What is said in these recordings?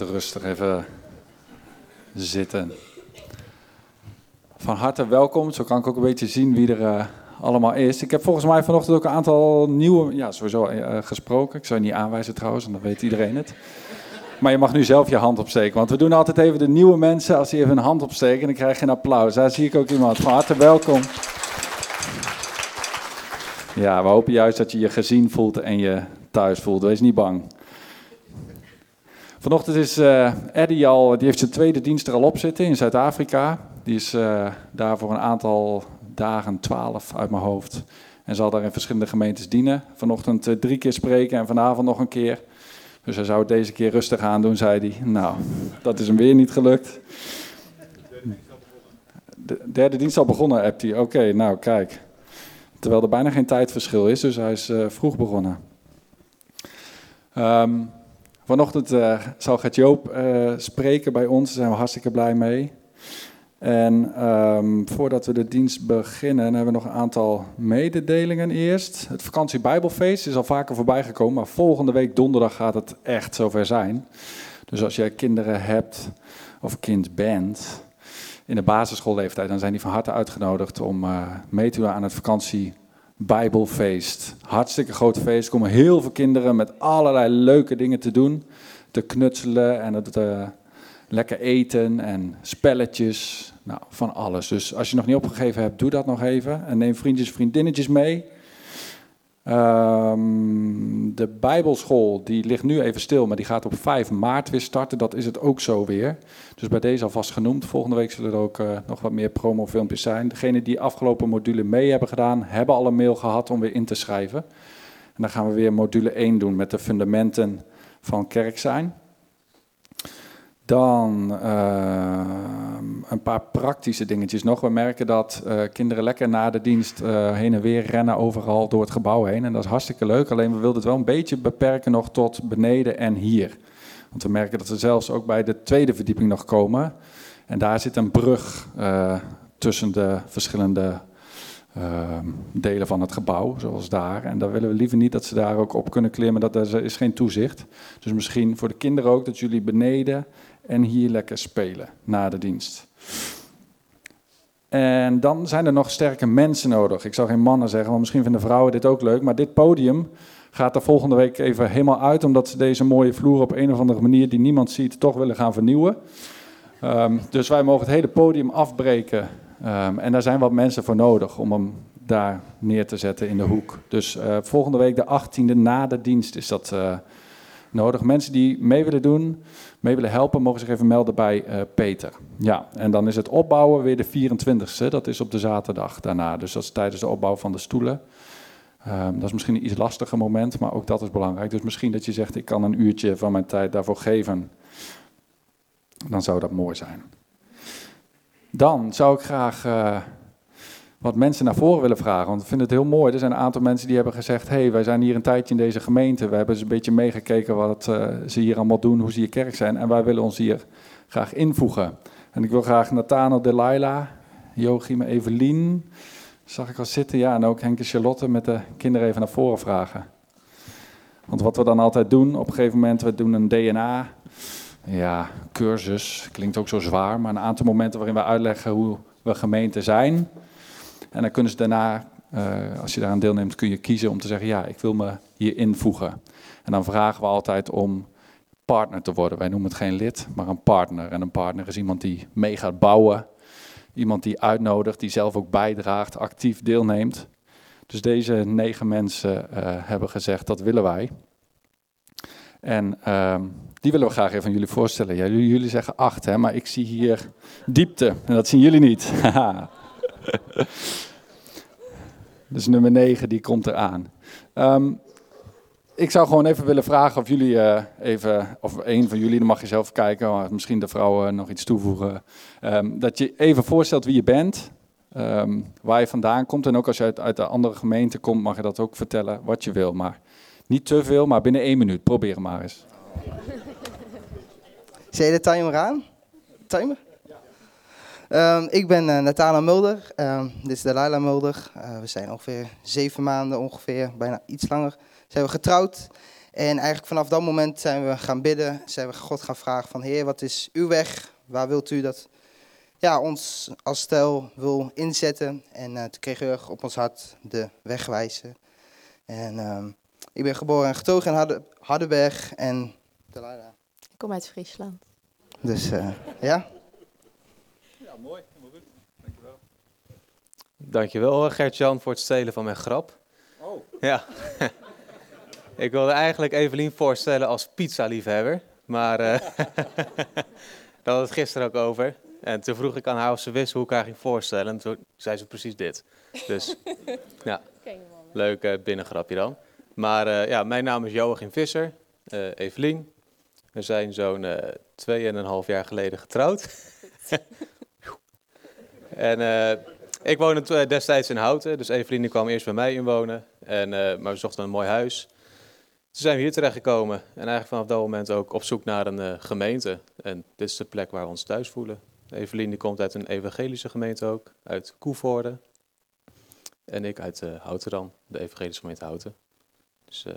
Rustig even zitten. Van harte welkom. Zo kan ik ook een beetje zien wie er eh, allemaal is. Ik heb volgens mij vanochtend ook een aantal nieuwe, ja, sowieso eh, gesproken. Ik zou je niet aanwijzen trouwens, want dan weet iedereen het. Maar je mag nu zelf je hand opsteken, want we doen altijd even de nieuwe mensen. Als die even een hand opsteken, dan krijg je een applaus. Daar zie ik ook iemand. Van harte welkom. Ja, we hopen juist dat je je gezien voelt en je thuis voelt. Wees niet bang. Vanochtend is eh Eddie al, die heeft zijn tweede dienst er al op zitten in Zuid-Afrika. Die is eh, daar voor een aantal dagen, twaalf uit mijn hoofd. En zal daar in verschillende gemeentes dienen. Vanochtend eh, drie keer spreken en vanavond nog een keer. Dus hij zou het deze keer rustig aan doen, zei hij. Nou, dat is hem weer niet gelukt. De derde dienst al begonnen, appt hij. Oké, nou kijk. Terwijl er bijna geen tijdverschil is, dus hij is vroeg begonnen. Ehm, vanochtend eh, zal Gert Joop eh, spreken bij ons, daar zijn we hartstikke blij mee. En ehm, voordat we de dienst beginnen, hebben we nog een aantal mededelingen eerst. Het vakantie Bijbelfeest is al vaker voorbij gekomen, maar volgende week donderdag gaat het echt zover zijn. Dus als jij kinderen hebt of kind bent, in de basisschoolleeftijd, dan zijn die van harte uitgenodigd om eh, mee te doen aan het vakantie Bijbelfeest. Hartstikke groot feest. Komen heel veel kinderen met allerlei leuke dingen te doen. Te knutselen en het eh, lekker eten en spelletjes. Nou, van alles. Dus als je nog niet opgegeven hebt, doe dat nog even. En neem vriendjes en vriendinnetjes mee. Ehm, de Bijbelschool die ligt nu even stil, maar die gaat op 5 maart weer starten. Dat is het ook zo weer. Dus bij deze alvast genoemd. Volgende week zullen er ook eh, nog wat meer promofilmpjes zijn. Degenen die afgelopen module mee hebben gedaan, hebben al een mail gehad om weer in te schrijven. En dan gaan we weer module 1 doen met de fundamenten van kerk zijn. Dan ehm, een paar praktische dingetjes nog. We merken dat eh, kinderen lekker na de dienst eh, heen en weer rennen overal door het gebouw heen. En dat is hartstikke leuk. Alleen we wilden het wel een beetje beperken nog tot beneden en hier. Want we merken dat ze zelfs ook bij de tweede verdieping nog komen. En daar zit een brug eh, tussen de verschillende ehm, delen van het gebouw, zoals daar. En daar willen we liever niet dat ze daar ook op kunnen klimmen. Dat er is geen toezicht. Dus misschien voor de kinderen ook dat jullie beneden en hier lekker spelen na de dienst. En dan zijn er nog sterke mensen nodig. Ik zou geen mannen zeggen, want misschien vinden vrouwen dit ook leuk. Maar dit podium gaat er volgende week even helemaal uit, omdat ze deze mooie vloer op een of andere manier die niemand ziet, toch willen gaan vernieuwen. Ehm, dus wij mogen het hele podium afbreken. Ehm, en daar zijn wat mensen voor nodig om hem daar neer te zetten in de hoek. Dus eh, volgende week de 18e na de dienst is dat eh, nodig. Mensen die mee willen doen, mee willen helpen, mogen zich even melden bij eh, Peter. Ja, en dan is het opbouwen weer de 24e. Dat is op de zaterdag daarna. Dus dat is tijdens de opbouw van de stoelen. Ehm, dat is misschien een iets lastiger moment, maar ook dat is belangrijk. Dus misschien dat je zegt, ik kan een uurtje van mijn tijd daarvoor geven. Dan zou dat mooi zijn. Dan zou ik graag eh, wat mensen naar voren willen vragen. Want ik vind het heel mooi. Er zijn een aantal mensen die hebben gezegd: hey, wij zijn hier een tijdje in deze gemeente. We hebben eens een beetje meegekeken wat eh, ze hier allemaal doen, hoe ze hier kerk zijn. En wij willen ons hier graag invoegen. En ik wil graag Nathanael Delilah, Joachim Evelien. Zag ik al zitten, ja. En ook Henk en Charlotte met de kinderen even naar voren vragen. Want wat we dan altijd doen, op een gegeven moment, we doen een DNA. Ja, cursus, klinkt ook zo zwaar, maar een aantal momenten waarin we uitleggen hoe we gemeente zijn. En dan kunnen ze daarna, uh, als je daaraan deelneemt, kun je kiezen om te zeggen, ja, ik wil me hier invoegen. En dan vragen we altijd om partner te worden. Wij noemen het geen lid, maar een partner. En een partner is iemand die mee gaat bouwen. Iemand die uitnodigt, die zelf ook bijdraagt, actief deelneemt. Dus deze negen mensen uh, hebben gezegd, dat willen wij. En uh, die willen we graag even aan jullie voorstellen. Jullie zeggen acht, hè, maar ik zie hier diepte. En dat zien jullie niet. dus nummer negen, die komt eraan. Um, ik zou gewoon even willen vragen of jullie uh, even, of een van jullie, dan mag je zelf kijken, misschien de vrouwen nog iets toevoegen. Um, dat je even voorstelt wie je bent, um, waar je vandaan komt. En ook als je uit, uit de andere gemeente komt, mag je dat ook vertellen wat je wil. Maar niet te veel, maar binnen één minuut. Probeer maar eens. Zet je de timer aan? Timer? Um, ik ben uh, Natana Mulder, um, dit is Delilah Mulder. Uh, we zijn ongeveer zeven maanden, ongeveer, bijna iets langer, zijn we getrouwd. En eigenlijk vanaf dat moment zijn we gaan bidden, zijn we God gaan vragen van Heer, wat is uw weg? Waar wilt u dat ja, ons als stel wil inzetten? En uh, toen kregen we op ons hart de weg wijzen. En um, ik ben geboren en getogen in Harde, Hardenberg en Delilah. Ik kom uit Friesland. Dus ja. Mooi. Helemaal goed. Dankjewel. Dankjewel Gert-Jan voor het stelen van mijn grap. Oh. Ja. ik wilde eigenlijk Evelien voorstellen als pizza-liefhebber. Maar uh, daar hadden we het gisteren ook over. En toen vroeg ik aan haar of ze wist hoe ik haar ging voorstellen. En toen zei ze precies dit. Dus ja, leuk uh, binnengrapje dan. Maar uh, ja, mijn naam is Joachim Visser, Evelien. We zijn zo'n uh, tweeënhalf jaar geleden getrouwd. En ik woonde destijds in Houten, dus Evelien kwam eerst bij mij inwonen. En, maar we zochten een mooi huis. Toen zijn we hier terechtgekomen en eigenlijk vanaf dat moment ook op zoek naar een gemeente. En dit is de plek waar we ons thuis voelen. Evelien die komt uit een evangelische gemeente ook, uit Koevoorde. En ik uit Houten dan, de evangelische gemeente Houten. Dus uh,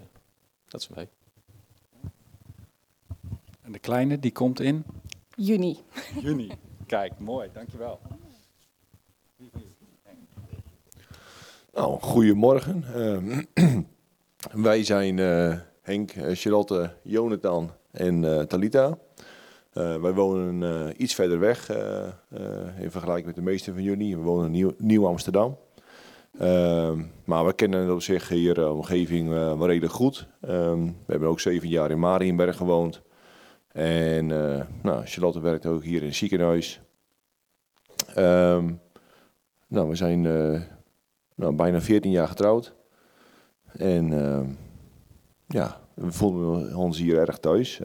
dat is mij. En de kleine, die komt in? Juni. Juni. Kijk, mooi, dankjewel. Nou, goedemorgen. Uh, wij zijn uh, Henk, Charlotte, Jonathan en Talita. wij wonen iets verder weg in vergelijking met de meeste van jullie. We wonen in Nieuw, Amsterdam. Uh, maar we kennen op zich hier de omgeving wel redelijk goed. Um, we hebben ook zeven jaar in Marienberg gewoond. En nou, Charlotte werkt ook hier in het ziekenhuis. Um, nou, we zijn nou, bijna 14 jaar getrouwd. En ehm, ja, we voelen ons hier erg thuis.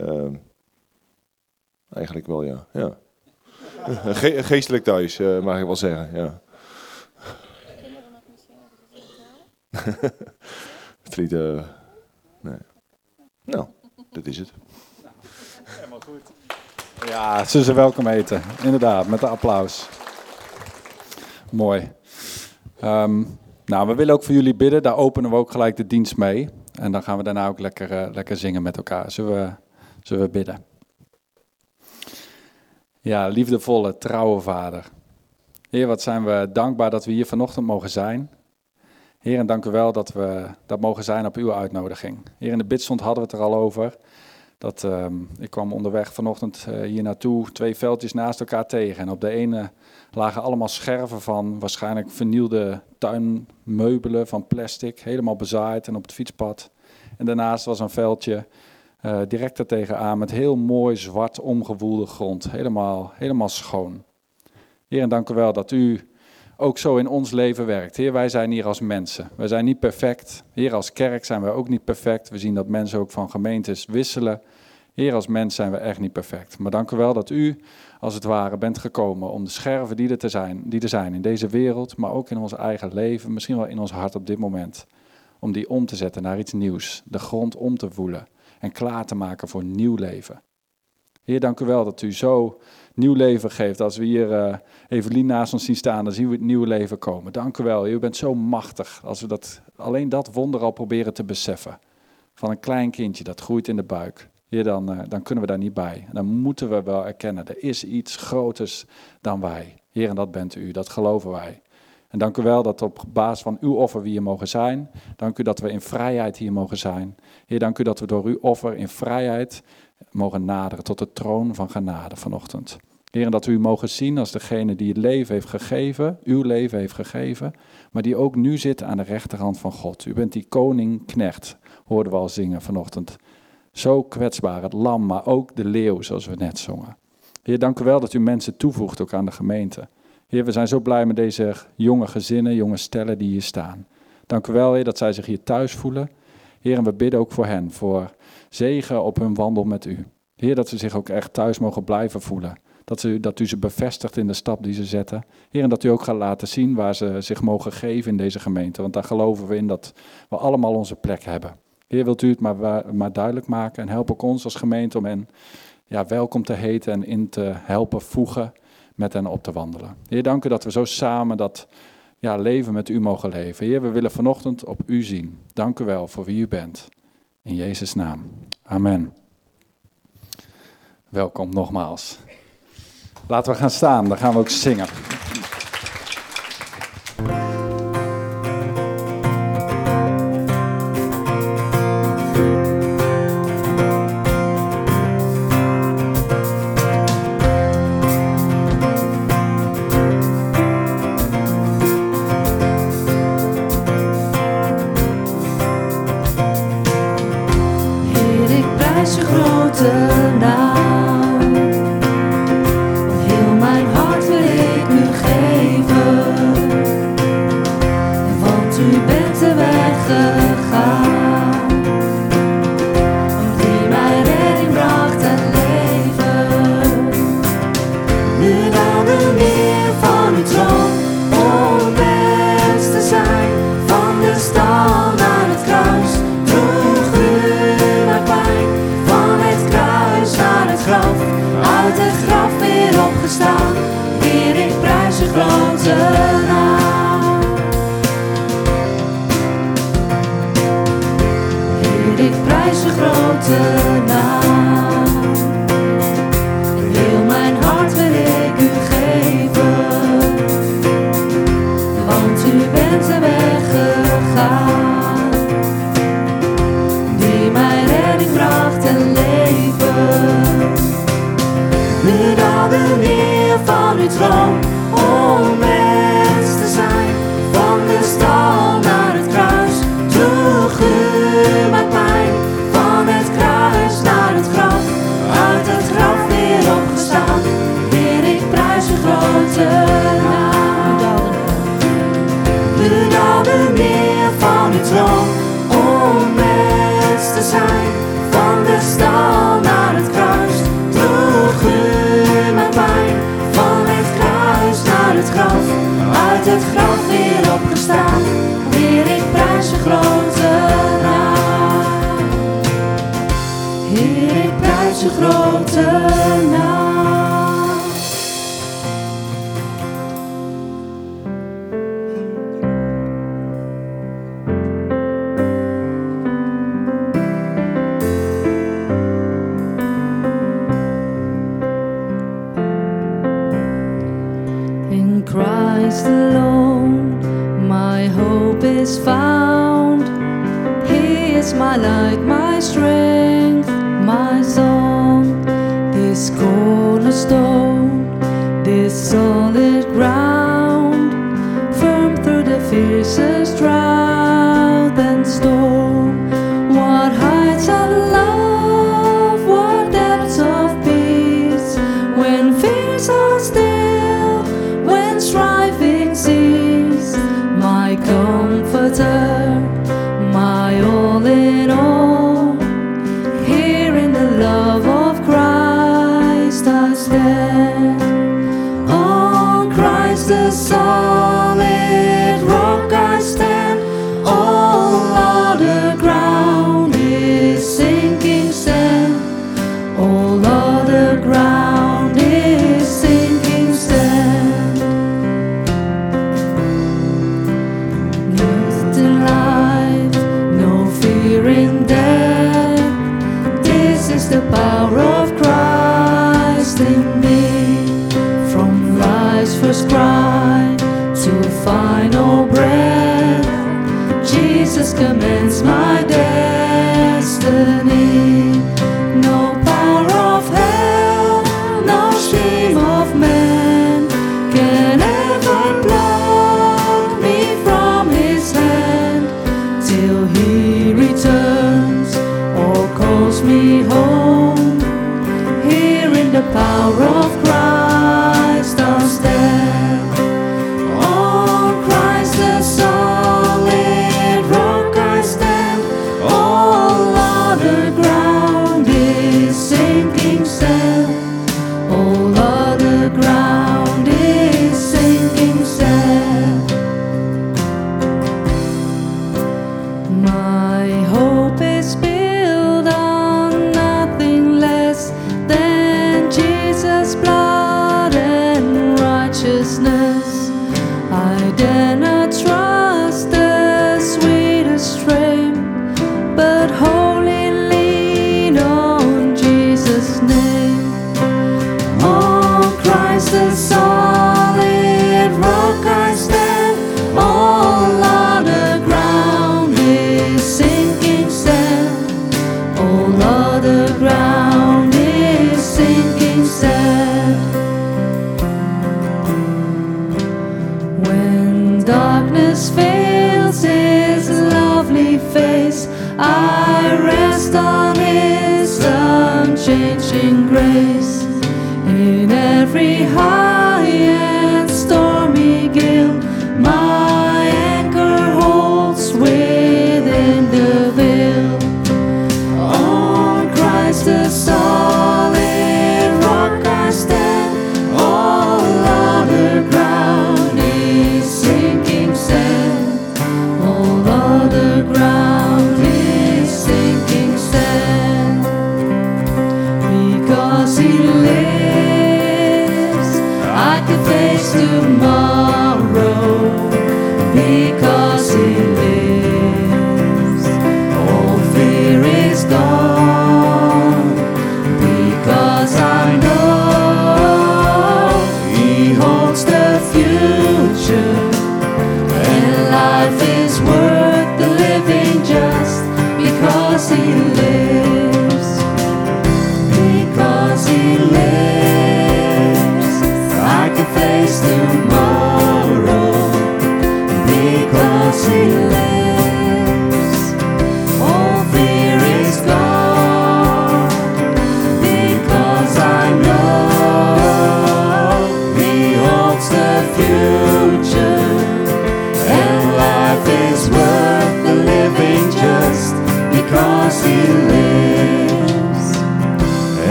eigenlijk wel, ja. ja. Ge geestelijk thuis, mag ik wel zeggen, ja. Friet, uh, nee. Nou, dat is het. Helemaal goed. Ja, ze ze welkom eten. Inderdaad, met een applaus. Mooi. Um, nou, we willen ook voor jullie bidden. Daar openen we ook gelijk de dienst mee. En dan gaan we daarna ook lekker, uh, lekker zingen met elkaar. Zullen we, zullen we bidden? Ja, liefdevolle, trouwe Vader. Heer, wat zijn we dankbaar dat we hier vanochtend mogen zijn. Heer, en dank u wel dat we dat mogen zijn op uw uitnodiging. Heer, in de bidstond hadden we het er al over. Dat, uh, ik kwam onderweg vanochtend uh, hier naartoe twee veldjes naast elkaar tegen. En op de ene lagen allemaal scherven van waarschijnlijk vernielde tuinmeubelen van plastic. Helemaal bezaaid en op het fietspad. En daarnaast was een veldje uh, direct er tegenaan met heel mooi zwart omgewoelde grond. Helemaal, helemaal schoon. Heer, en dank u wel dat u ook zo in ons leven werkt. Heer, wij zijn hier als mensen. Wij zijn niet perfect. Heer, als kerk zijn wij ook niet perfect. We zien dat mensen ook van gemeentes wisselen. Heer, als mens zijn we echt niet perfect. Maar dank u wel dat u, als het ware, bent gekomen om de scherven die er, te zijn, die er zijn in deze wereld, maar ook in ons eigen leven, misschien wel in ons hart op dit moment, om die om te zetten naar iets nieuws. De grond om te voelen en klaar te maken voor nieuw leven. Heer, dank u wel dat u zo nieuw leven geeft. Als we hier uh, Evelien naast ons zien staan, dan zien we het nieuwe leven komen. Dank u wel, u bent zo machtig. Als we dat, alleen dat wonder al proberen te beseffen. Van een klein kindje dat groeit in de buik. Dan, uh, dan kunnen we daar niet bij. Dan moeten we wel erkennen, er is iets groters dan wij. Heer, en dat bent u, dat geloven wij. En dank u wel dat op basis van uw offer we hier mogen zijn. Dank u dat we in vrijheid hier mogen zijn. Heer, dank u dat we door uw offer in vrijheid mogen naderen tot de troon van genade vanochtend. Heer, en dat u mogen zien als degene die het leven heeft gegeven, uw leven heeft gegeven, maar die ook nu zit aan de rechterhand van God. U bent die koning, knecht, hoorden we al zingen vanochtend. Zo kwetsbaar, het lam, maar ook de leeuw, zoals we net zongen. Heer, dank u wel dat u mensen toevoegt ook aan de gemeente. Heer, we zijn zo blij met deze jonge gezinnen, jonge stellen die hier staan. Dank u wel, Heer, dat zij zich hier thuis voelen. Heer, en we bidden ook voor hen, voor zegen op hun wandel met u. Heer, dat ze zich ook echt thuis mogen blijven voelen. Dat u, dat u ze bevestigt in de stap die ze zetten. Heer, en dat u ook gaat laten zien waar ze zich mogen geven in deze gemeente. Want daar geloven we in dat we allemaal onze plek hebben. Heer, wilt u het maar, maar duidelijk maken en help ook ons als gemeente om hen ja, welkom te heten en in te helpen voegen met hen op te wandelen. Heer, dank u dat we zo samen dat ja, leven met u mogen leven. Heer, we willen vanochtend op u zien. Dank u wel voor wie u bent. In Jezus' naam. Amen. Welkom nogmaals. Laten we gaan staan, dan gaan we ook zingen.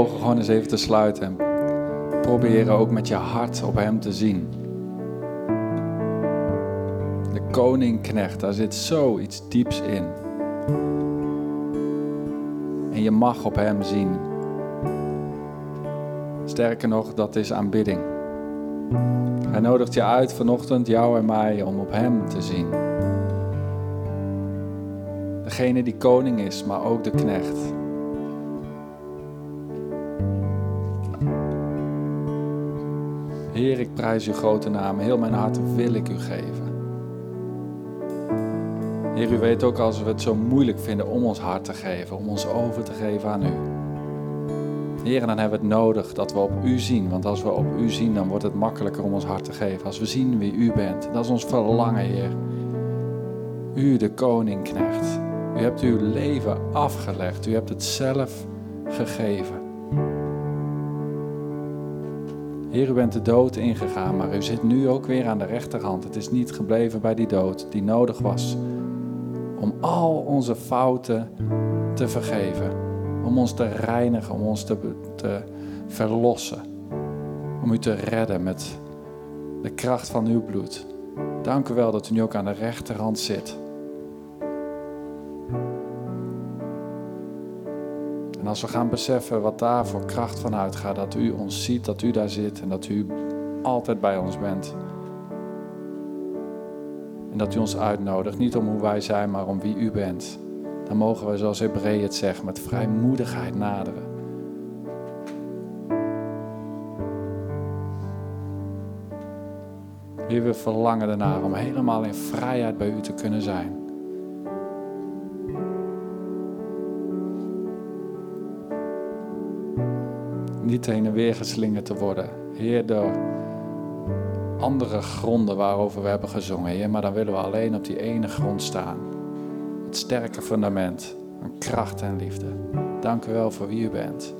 Ogen gewoon eens even te sluiten en proberen ook met je hart op Hem te zien. De koninknecht, daar zit zoiets dieps in. En je mag op Hem zien. Sterker nog, dat is aanbidding. Hij nodigt je uit vanochtend, jou en mij, om op Hem te zien. Degene die koning is, maar ook de knecht. Heer, ik prijs uw grote naam. Heel mijn hart wil ik u geven. Heer, u weet ook als we het zo moeilijk vinden om ons hart te geven, om ons over te geven aan u. Heer, dan hebben we het nodig dat we op u zien. Want als we op u zien, dan wordt het makkelijker om ons hart te geven. Als we zien wie u bent. Dat is ons verlangen, Heer. U, de koninknecht. U hebt uw leven afgelegd. U hebt het zelf gegeven. Heer, u bent de dood ingegaan, maar u zit nu ook weer aan de rechterhand. Het is niet gebleven bij die dood die nodig was om al onze fouten te vergeven. Om ons te reinigen, om ons te, te verlossen. Om u te redden met de kracht van uw bloed. Dank u wel dat u nu ook aan de rechterhand zit. En als we gaan beseffen wat daar voor kracht van uitgaat, dat u ons ziet, dat u daar zit en dat u altijd bij ons bent. En dat u ons uitnodigt, niet om hoe wij zijn, maar om wie u bent. Dan mogen we, zoals Hebreeën het zegt, met vrijmoedigheid naderen. Heer, we verlangen ernaar om helemaal in vrijheid bij u te kunnen zijn. Niet heen en weer geslingerd te worden. Heer, door andere gronden waarover we hebben gezongen, Heer. Maar dan willen we alleen op die ene grond staan. Het sterke fundament van kracht en liefde. Dank u wel voor wie u bent.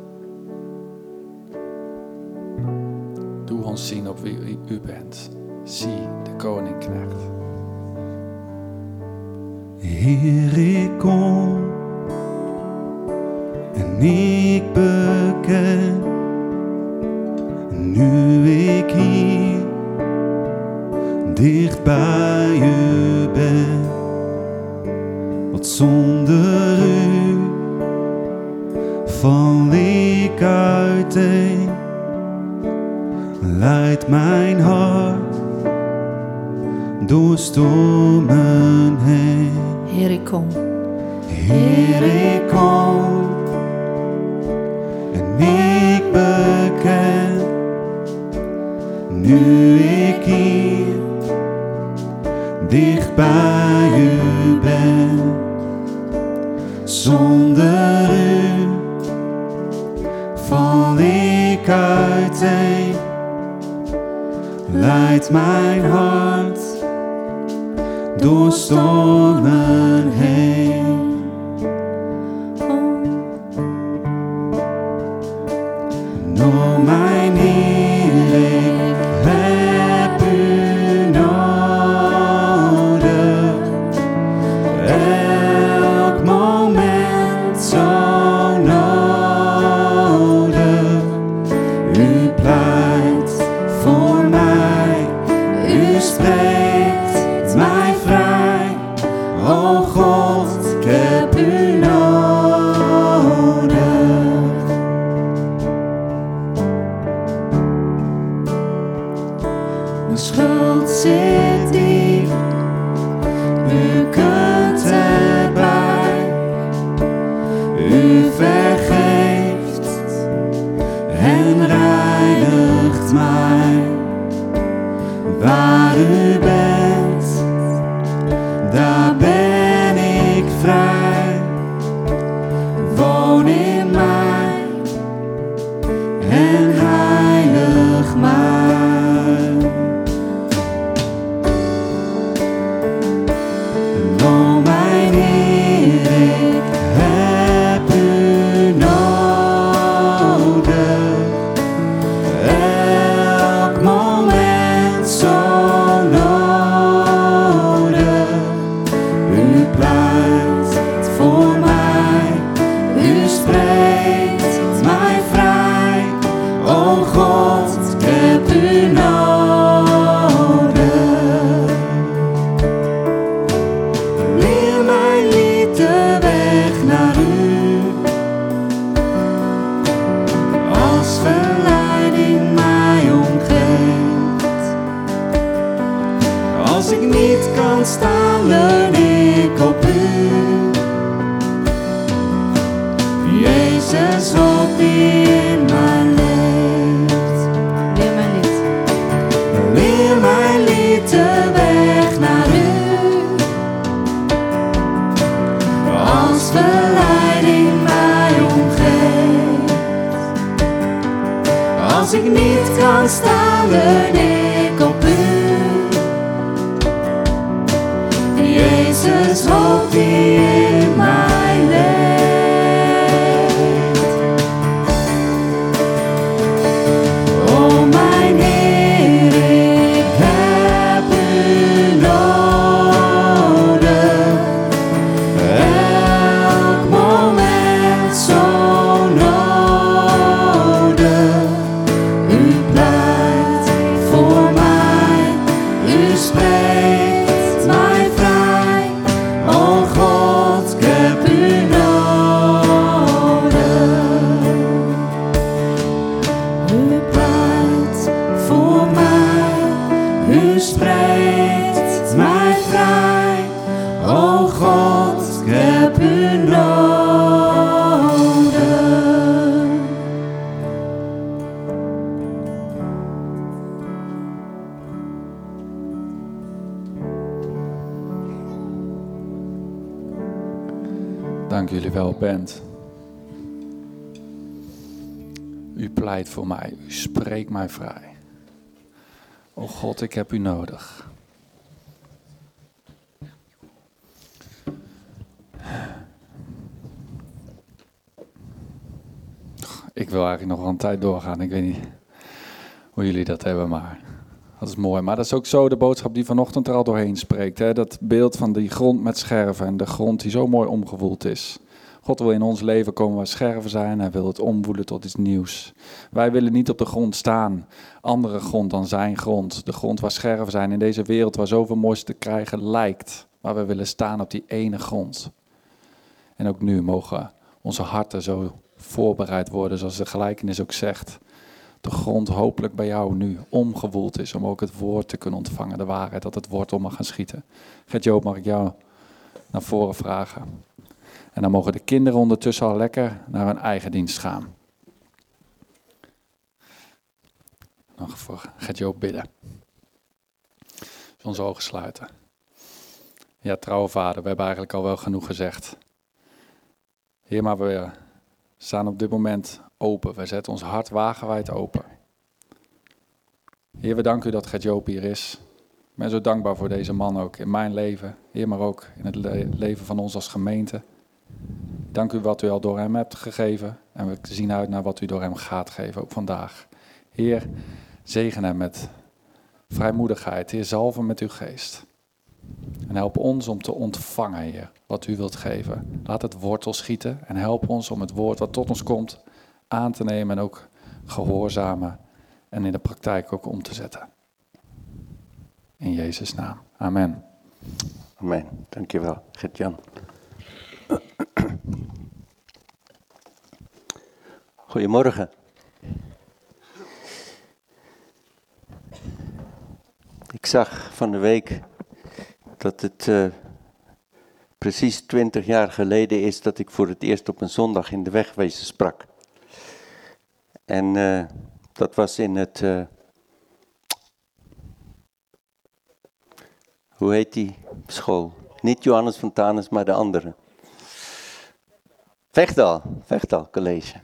Doe ons zien op wie u bent. Zie de koninknecht. Heer, ik kom en ik beken, nu ik hier dicht bij u ben, wat zonder u val ik uiteen, leidt mijn hart door stormen heen. Heer, ik kom. Heer, ik kom en ik beken, nu ik hier dicht bij u ben, zonder u val ik uiteen, leidt mijn hart door stormen heen. Jezus, hoop die ik heb u nodig. Ik wil eigenlijk nog wel een tijd doorgaan. Ik weet niet hoe jullie dat hebben, maar dat is mooi. Maar dat is ook zo de boodschap die vanochtend er al doorheen spreekt. Hè? Dat beeld van die grond met scherven en de grond die zo mooi omgewoeld is. God wil in ons leven komen waar scherven zijn. Hij wil het omwoelen tot iets nieuws. Wij willen niet op de grond staan, andere grond dan zijn grond. De grond waar scherven zijn in deze wereld waar zoveel moois te krijgen lijkt. Maar we willen staan op die ene grond. En ook nu mogen onze harten zo voorbereid worden, zoals de gelijkenis ook zegt. De grond hopelijk bij jou nu omgewoeld is om ook het woord te kunnen ontvangen, de waarheid, dat het woord om mag gaan schieten. Gert-Joop, mag ik jou naar voren vragen? En dan mogen de kinderen ondertussen al lekker naar hun eigen dienst gaan. Nog voor Gert-Joop bidden. Onze ogen sluiten. Ja, trouwe vader, we hebben eigenlijk al wel genoeg gezegd. Heer, maar we staan op dit moment open. We zetten ons hart wagenwijd open. Heer, we danken u dat Gert-Joop hier is. Ik ben zo dankbaar voor deze man ook in mijn leven. Heer, maar ook in het le- leven van ons als gemeente. Dank u wat u al door hem hebt gegeven. En we zien uit naar wat u door hem gaat geven, ook vandaag. Heer, zegen hem met vrijmoedigheid. Heer, zalf hem met uw geest. En help ons om te ontvangen, Heer, wat u wilt geven. Laat het wortel schieten en help ons om het woord wat tot ons komt aan te nemen en ook gehoorzamen en in de praktijk ook om te zetten. In Jezus' naam. Amen. Amen. Dankjewel, Gert-Jan. Goedemorgen. Ik zag van de week dat het eh, precies twintig jaar geleden is dat ik voor het eerst op een zondag in de wegwezen sprak. En eh, dat was in het. eh, hoe heet die school? Niet Johannes Fontanus, maar de andere. Vechtal, Vechtal College.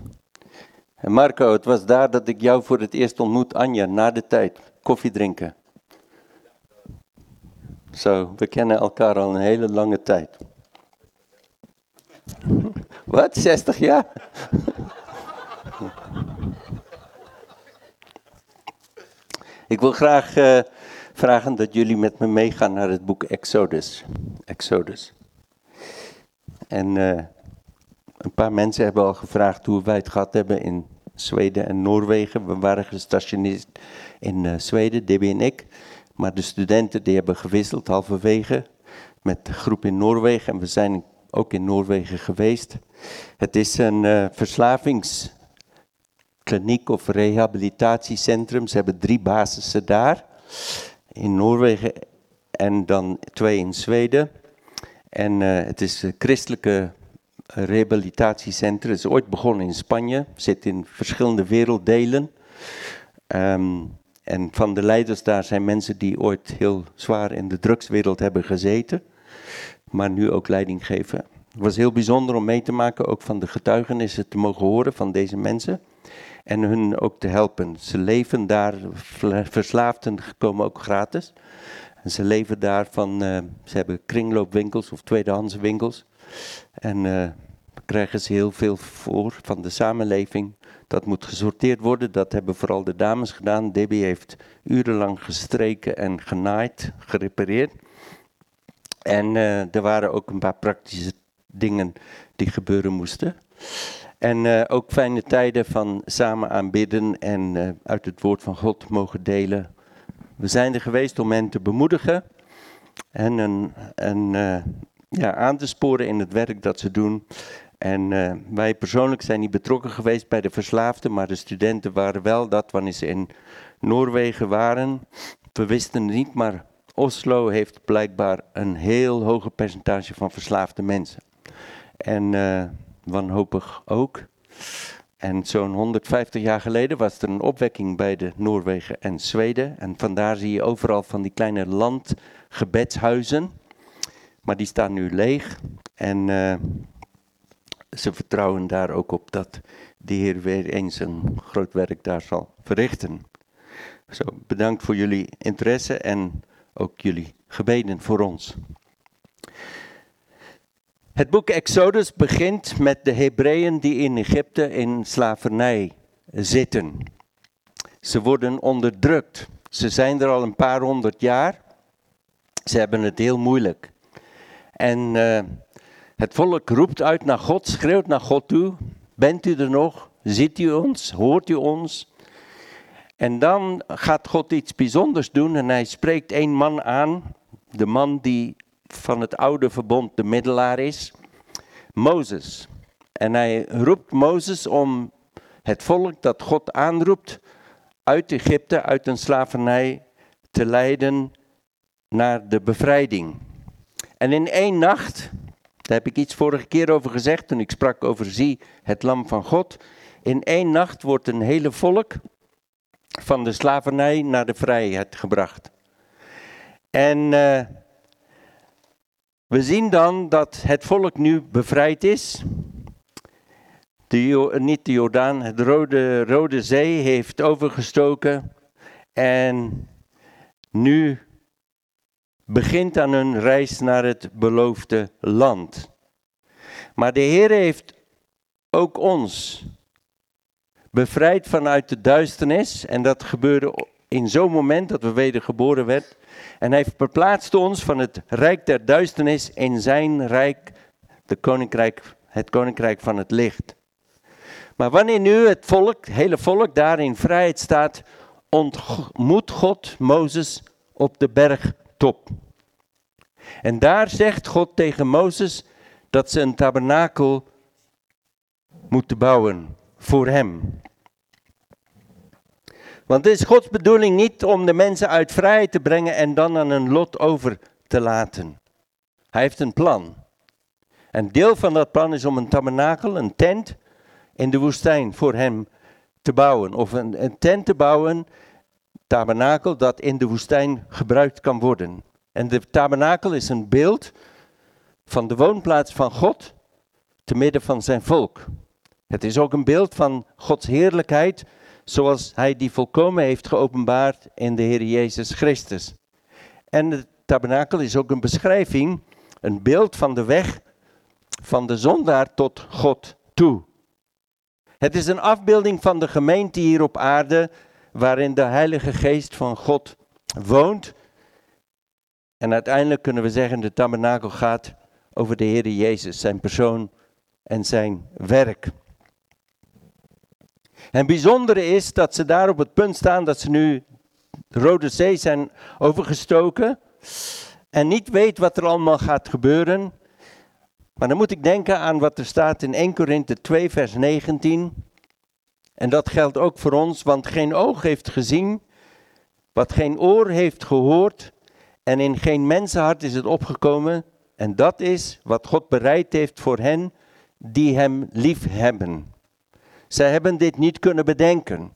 Marco, het was daar dat ik jou voor het eerst ontmoet, Anja, na de tijd. Koffie drinken. Zo, we kennen elkaar al een hele lange tijd. Wat, 60 jaar? Ik wil graag eh, vragen dat jullie met me meegaan naar het boek Exodus. Exodus. En eh, een paar mensen hebben al gevraagd hoe wij het gehad hebben in Zweden en Noorwegen. We waren gestationeerd in eh, Zweden, Debbie en ik. Maar de studenten die hebben gewisseld halverwege met de groep in Noorwegen. En we zijn ook in Noorwegen geweest. Het is een eh, verslavingskliniek of rehabilitatiecentrum. Ze hebben drie basissen daar. In Noorwegen en dan twee in Zweden. En eh, het is christelijke rehabilitatiecentrum. Het is ooit begonnen in Spanje. Zit in verschillende werelddelen. Ehm, en van de leiders daar zijn mensen die ooit heel zwaar in de drugswereld hebben gezeten, maar nu ook leiding geven. Het was heel bijzonder om mee te maken, ook van de getuigenissen te mogen horen van deze mensen. En hun ook te helpen. Ze leven daar, verslaafden komen ook gratis. En ze leven daar van, eh, ze hebben kringloopwinkels of tweedehands winkels. En eh krijgen ze heel veel voor van de samenleving. Dat moet gesorteerd worden. Dat hebben vooral de dames gedaan. Debbie heeft urenlang gestreken en genaaid, gerepareerd. En eh, er waren ook een paar praktische dingen die gebeuren moesten. En eh, ook fijne tijden van samen aanbidden en uit het woord van God mogen delen. We zijn er geweest om hen te bemoedigen en een, een, ja, aan te sporen in het werk dat ze doen. En eh, wij persoonlijk zijn niet betrokken geweest bij de verslaafden, maar de studenten waren wel dat wanneer ze in Noorwegen waren. We wisten het niet, maar Oslo heeft blijkbaar een heel hoge percentage van verslaafde mensen. En eh, wanhopig ook. En zo'n 150 jaar geleden was er een opwekking bij de Noorwegen en Zweden. En vandaar zie je overal van die kleine landgebedshuizen. Maar die staan nu leeg. En eh, ze vertrouwen daar ook op dat de Heer weer eens een groot werk daar zal verrichten. Zo, bedankt voor jullie interesse en ook jullie gebeden voor ons. Het boek Exodus begint met de Hebreeën die in Egypte in slavernij zitten. Ze worden onderdrukt. Ze zijn er al een paar honderd jaar. Ze hebben het heel moeilijk. En eh, het volk roept uit naar God, schreeuwt naar God toe. Bent u er nog? Ziet u ons? Hoort u ons? En dan gaat God iets bijzonders doen en hij spreekt één man aan. De man die van het oude verbond de middelaar is. Mozes. En hij roept Mozes om het volk dat God aanroept uit Egypte, uit een slavernij, te leiden naar de bevrijding. En in één nacht, daar heb ik iets vorige keer over gezegd toen ik sprak over zie het lam van God. In één nacht wordt een hele volk van de slavernij naar de vrijheid gebracht. En uh, we zien dan dat het volk nu bevrijd is. De, niet de Jordaan, het Rode, Rode Zee heeft overgestoken. En nu begint aan hun reis naar het beloofde land. Maar de Heer heeft ook ons bevrijd vanuit de duisternis. En dat gebeurde in zo'n moment dat we wedergeboren werden. En hij verplaatst ons van het rijk der duisternis in zijn rijk, de koninkrijk, het koninkrijk van het licht. Maar wanneer nu het volk, het hele volk daar in vrijheid staat, ontmoet God Mozes op de bergtop. En daar zegt God tegen Mozes dat ze een tabernakel moeten bouwen voor hem. Want het is Gods bedoeling niet om de mensen uit vrijheid te brengen en dan aan hun lot over te laten. Hij heeft een plan. En deel van dat plan is om een tabernakel, een tent in de woestijn voor hem te bouwen. Of een, een tent te bouwen, tabernakel dat in de woestijn gebruikt kan worden. En de tabernakel is een beeld van de woonplaats van God te midden van zijn volk. Het is ook een beeld van Gods heerlijkheid zoals hij die volkomen heeft geopenbaard in de Heer Jezus Christus. En de tabernakel is ook een beschrijving, een beeld van de weg van de zondaar tot God toe. Het is een afbeelding van de gemeente hier op aarde, waarin de Heilige Geest van God woont. En uiteindelijk kunnen we zeggen, de tabernakel gaat over de Heer Jezus, zijn persoon en zijn werk. En het bijzondere is dat ze daar op het punt staan dat ze nu de Rode Zee zijn overgestoken. En niet weet wat er allemaal gaat gebeuren. Maar dan moet ik denken aan wat er staat in 1 Korinthe 2, vers 19. En dat geldt ook voor ons, want geen oog heeft gezien, wat geen oor heeft gehoord, en in geen mensenhart is het opgekomen. En dat is wat God bereid heeft voor hen die Hem lief hebben. Zij hebben dit niet kunnen bedenken.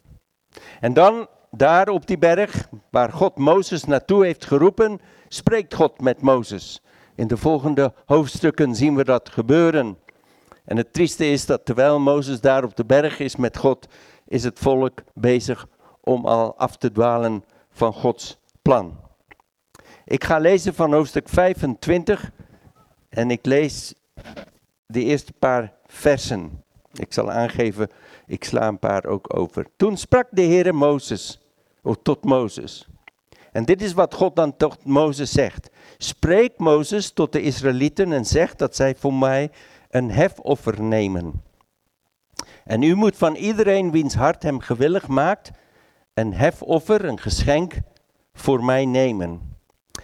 En dan, daar op die berg, waar God Mozes naartoe heeft geroepen, spreekt God met Mozes. In de volgende hoofdstukken zien we dat gebeuren. En het trieste is dat terwijl Mozes daar op de berg is met God, is het volk bezig om al af te dwalen van Gods plan. Ik ga lezen van hoofdstuk 25 en ik lees de eerste paar versen. Ik zal aangeven, ik sla een paar ook over. Toen sprak de Heere Mozes, tot Mozes. En dit is wat God dan tot Mozes zegt. Spreek Mozes tot de Israëlieten en zeg dat zij voor mij een hefoffer nemen. En u moet van iedereen wiens hart hem gewillig maakt, een hefoffer, een geschenk voor mij nemen.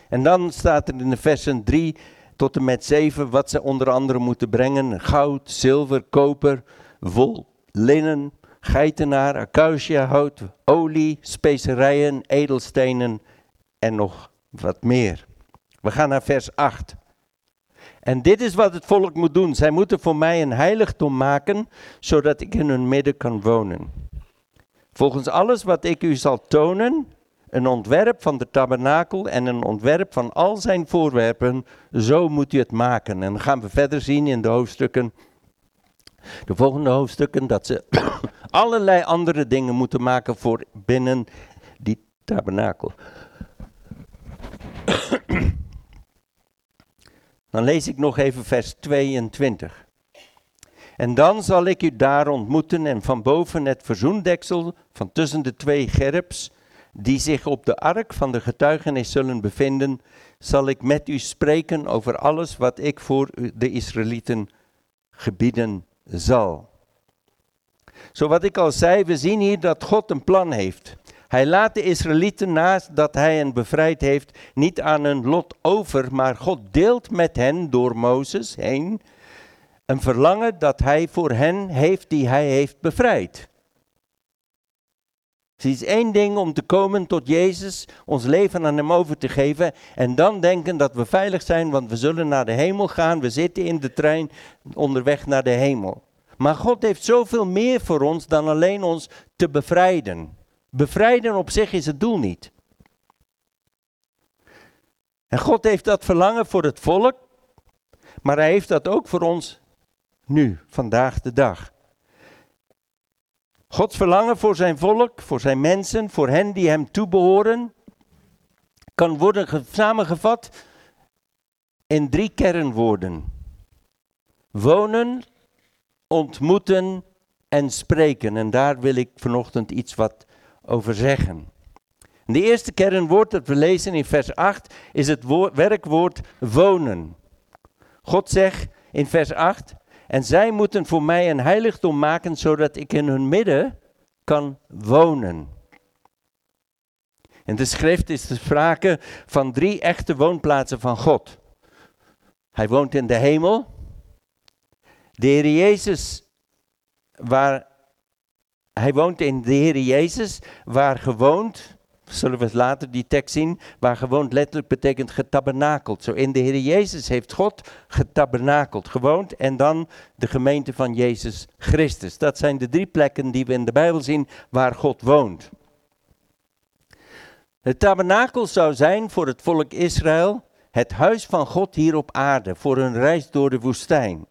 En dan staat er in de versen 3 tot en met 7 wat ze onder andere moeten brengen. Goud, zilver, koper, wol, linnen, geitenaar, acaciahout, olie, specerijen, edelstenen en nog wat meer. We gaan naar vers 8. En dit is wat het volk moet doen. Zij moeten voor mij een heiligdom maken, zodat ik in hun midden kan wonen. Volgens alles wat ik u zal tonen, een ontwerp van de tabernakel en een ontwerp van al zijn voorwerpen, zo moet u het maken. En dan gaan we verder zien in de hoofdstukken, de volgende hoofdstukken, dat ze allerlei andere dingen moeten maken voor binnen die tabernakel. Dan lees ik nog even vers 22. En dan zal ik u daar ontmoeten en van boven het verzoendeksel van tussen de twee gerps, die zich op de ark van de getuigenis zullen bevinden, zal ik met u spreken over alles wat ik voor de Israëlieten gebieden zal. Zo wat ik al zei, we zien hier dat God een plan heeft. Hij laat de Israëlieten naast dat hij hen bevrijd heeft niet aan hun lot over, maar God deelt met hen door Mozes heen een verlangen dat hij voor hen heeft die hij heeft bevrijd. Het is één ding om te komen tot Jezus, ons leven aan Hem over te geven en dan denken dat we veilig zijn, want we zullen naar de hemel gaan. We zitten in de trein onderweg naar de hemel. Maar God heeft zoveel meer voor ons dan alleen ons te bevrijden. Bevrijden op zich is het doel niet. En God heeft dat verlangen voor het volk, maar Hij heeft dat ook voor ons nu, vandaag de dag. Gods verlangen voor zijn volk, voor zijn mensen, voor hen die hem toebehoren, kan worden ge- samengevat in drie kernwoorden. Wonen, ontmoeten en spreken. En daar wil ik vanochtend iets wat over zeggen. En De eerste kernwoord dat we lezen in vers 8 is het woord, werkwoord wonen. God zegt in vers 8, en zij moeten voor mij een heiligdom maken, zodat ik in hun midden kan wonen. In de schrift is er sprake van drie echte woonplaatsen van God. Hij woont in de hemel. De Heer Jezus, waar hij woont in de Heer Jezus, waar gewoond, zullen we later die tekst zien, waar gewoond letterlijk betekent getabernakeld. Zo in de Heer Jezus heeft God getabernakeld, gewoond en dan de gemeente van Jezus Christus. Dat zijn de drie plekken die we in de Bijbel zien waar God woont. Het tabernakel zou zijn voor het volk Israël het huis van God hier op aarde, voor hun reis door de woestijn.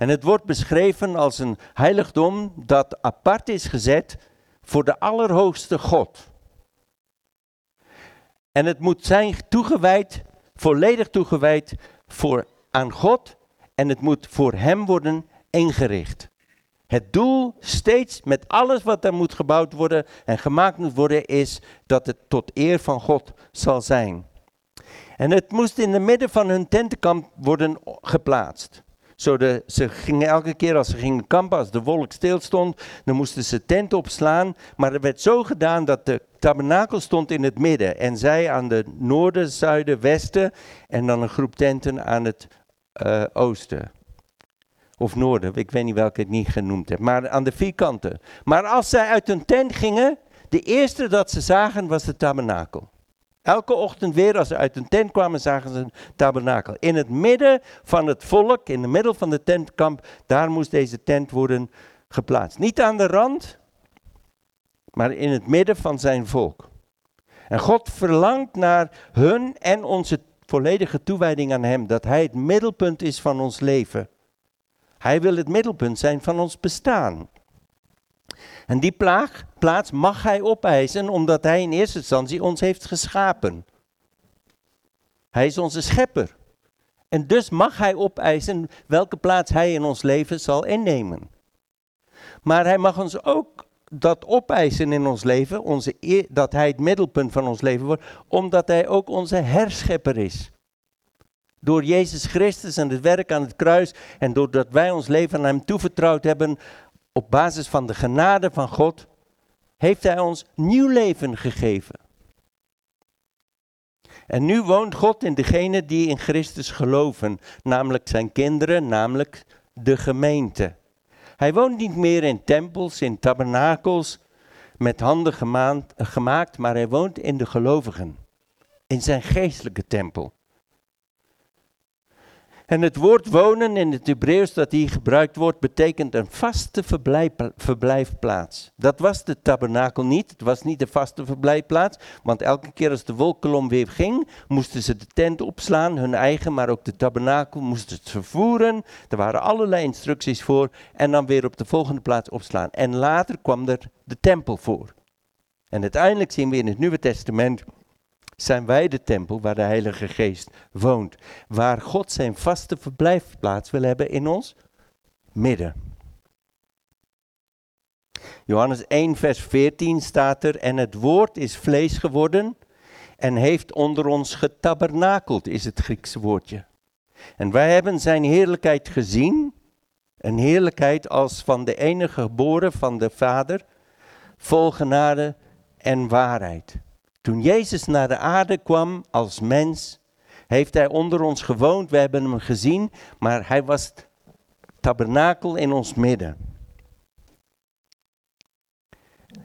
En het wordt beschreven als een heiligdom dat apart is gezet voor de Allerhoogste God. En het moet zijn toegewijd, volledig toegewijd voor, aan God en het moet voor Hem worden ingericht. Het doel steeds met alles wat er moet gebouwd worden en gemaakt moet worden is dat het tot eer van God zal zijn. En het moest in het midden van hun tentenkamp worden geplaatst. Zo de, ze gingen elke keer als ze gingen kampen, als de wolk stilstond, dan moesten ze tent opslaan. Maar het werd zo gedaan dat de tabernakel stond in het midden. En zij aan de noorden, zuiden, westen. En dan een groep tenten aan het eh, oosten. Of noorden, ik weet niet welke ik niet genoemd heb. Maar aan de vier kanten. Maar als zij uit hun tent gingen, de eerste dat ze zagen was de tabernakel. Elke ochtend weer, als ze uit een tent kwamen, zagen ze een tabernakel. In het midden van het volk, in het middel van de tentkamp, daar moest deze tent worden geplaatst. Niet aan de rand, maar in het midden van zijn volk. En God verlangt naar hun en onze volledige toewijding aan Hem, dat Hij het middelpunt is van ons leven. Hij wil het middelpunt zijn van ons bestaan. En die plaag, plaats mag hij opeisen omdat hij in eerste instantie ons heeft geschapen. Hij is onze schepper. En dus mag hij opeisen welke plaats hij in ons leven zal innemen. Maar hij mag ons ook dat opeisen in ons leven, onze dat hij het middelpunt van ons leven wordt, omdat hij ook onze herschepper is. Door Jezus Christus en het werk aan het kruis en doordat wij ons leven aan hem toevertrouwd hebben, op basis van de genade van God, heeft Hij ons nieuw leven gegeven. En nu woont God in degenen die in Christus geloven, namelijk zijn kinderen, namelijk de gemeente. Hij woont niet meer in tempels, in tabernakels, met handen gemaakt, maar hij woont in de gelovigen, in zijn geestelijke tempel. En het woord wonen in het Hebreeuws dat hier gebruikt wordt, betekent een vaste verblijf- verblijfplaats. Dat was de tabernakel niet, het was niet de vaste verblijfplaats, want elke keer als de wolkolom weer ging, moesten ze de tent opslaan, hun eigen, maar ook de tabernakel moesten het vervoeren. Er waren allerlei instructies voor en dan weer op de volgende plaats opslaan. En later kwam er de tempel voor. En uiteindelijk zien we in het Nieuwe Testament zijn wij de tempel waar de Heilige Geest woont. Waar God zijn vaste verblijfplaats wil hebben in ons midden. Johannes 1, vers 14 staat er: En het woord is vlees geworden en heeft onder ons getabernakeld, is het Griekse woordje. En wij hebben zijn heerlijkheid gezien, een heerlijkheid als van de enige geboren van de Vader, vol genade en waarheid. Toen Jezus naar de aarde kwam als mens, heeft hij onder ons gewoond. We hebben hem gezien, maar hij was tabernakel in ons midden.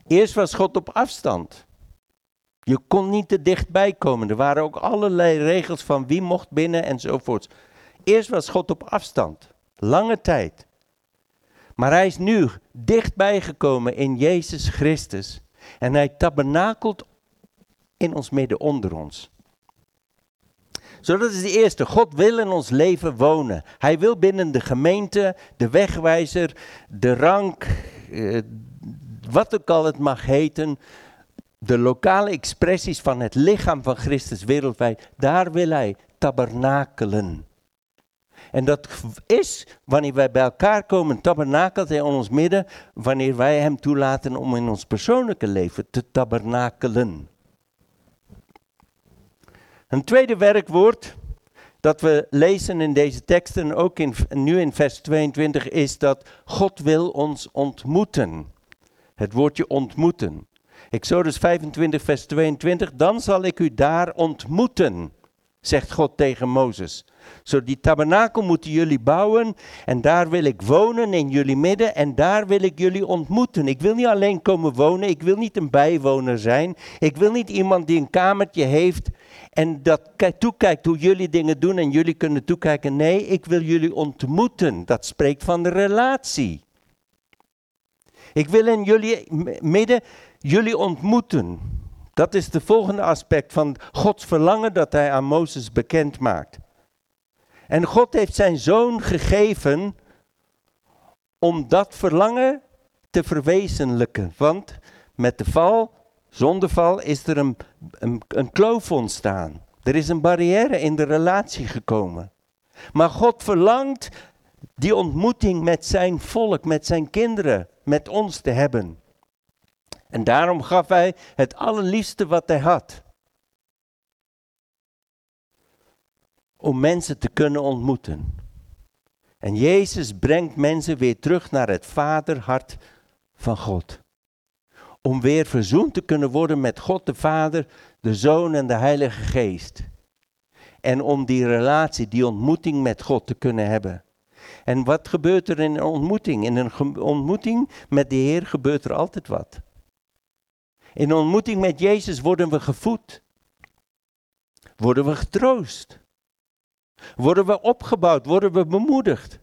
Eerst was God op afstand. Je kon niet te dichtbij komen. Er waren ook allerlei regels van wie mocht binnen enzovoorts. Eerst was God op afstand. Lange tijd. Maar hij is nu dichtbij gekomen in Jezus Christus. En hij tabernakelt in ons midden onder ons. Zo, dat is de eerste. God wil in ons leven wonen. Hij wil binnen de gemeente, de wegwijzer, de rank, eh, wat ook al het mag heten, de lokale expressies van het lichaam van Christus wereldwijd, daar wil hij tabernakelen. En dat is wanneer wij bij elkaar komen, tabernakelt hij in ons midden, wanneer wij hem toelaten om in ons persoonlijke leven te tabernakelen. Een tweede werkwoord dat we lezen in deze teksten, ook in, nu in vers 22, is dat God wil ons ontmoeten. Het woordje ontmoeten. Exodus 25, vers 22, dan zal ik u daar ontmoeten, zegt God tegen Mozes. Zo die tabernakel moeten jullie bouwen en daar wil ik wonen in jullie midden en daar wil ik jullie ontmoeten. Ik wil niet alleen komen wonen, ik wil niet een bijwoner zijn. Ik wil niet iemand die een kamertje heeft en dat ki- toekijkt hoe jullie dingen doen en jullie kunnen toekijken. Nee, ik wil jullie ontmoeten. Dat spreekt van de relatie. Ik wil in jullie midden jullie ontmoeten. Dat is de volgende aspect van Gods verlangen dat hij aan Mozes bekend maakt. En God heeft zijn zoon gegeven om dat verlangen te verwezenlijken. Want met de val, zondeval, is er een, een, een kloof ontstaan. Er is een barrière in de relatie gekomen. Maar God verlangt die ontmoeting met zijn volk, met zijn kinderen, met ons te hebben. En daarom gaf hij het allerliefste wat hij had. Om mensen te kunnen ontmoeten. En Jezus brengt mensen weer terug naar het vaderhart van God. Om weer verzoend te kunnen worden met God de Vader, de Zoon en de Heilige Geest. En om die relatie, die ontmoeting met God te kunnen hebben. En wat gebeurt er in een ontmoeting? In een ontmoeting met de Heer gebeurt er altijd wat. In een ontmoeting met Jezus worden we gevoed. Worden we getroost. Worden we opgebouwd, worden we bemoedigd.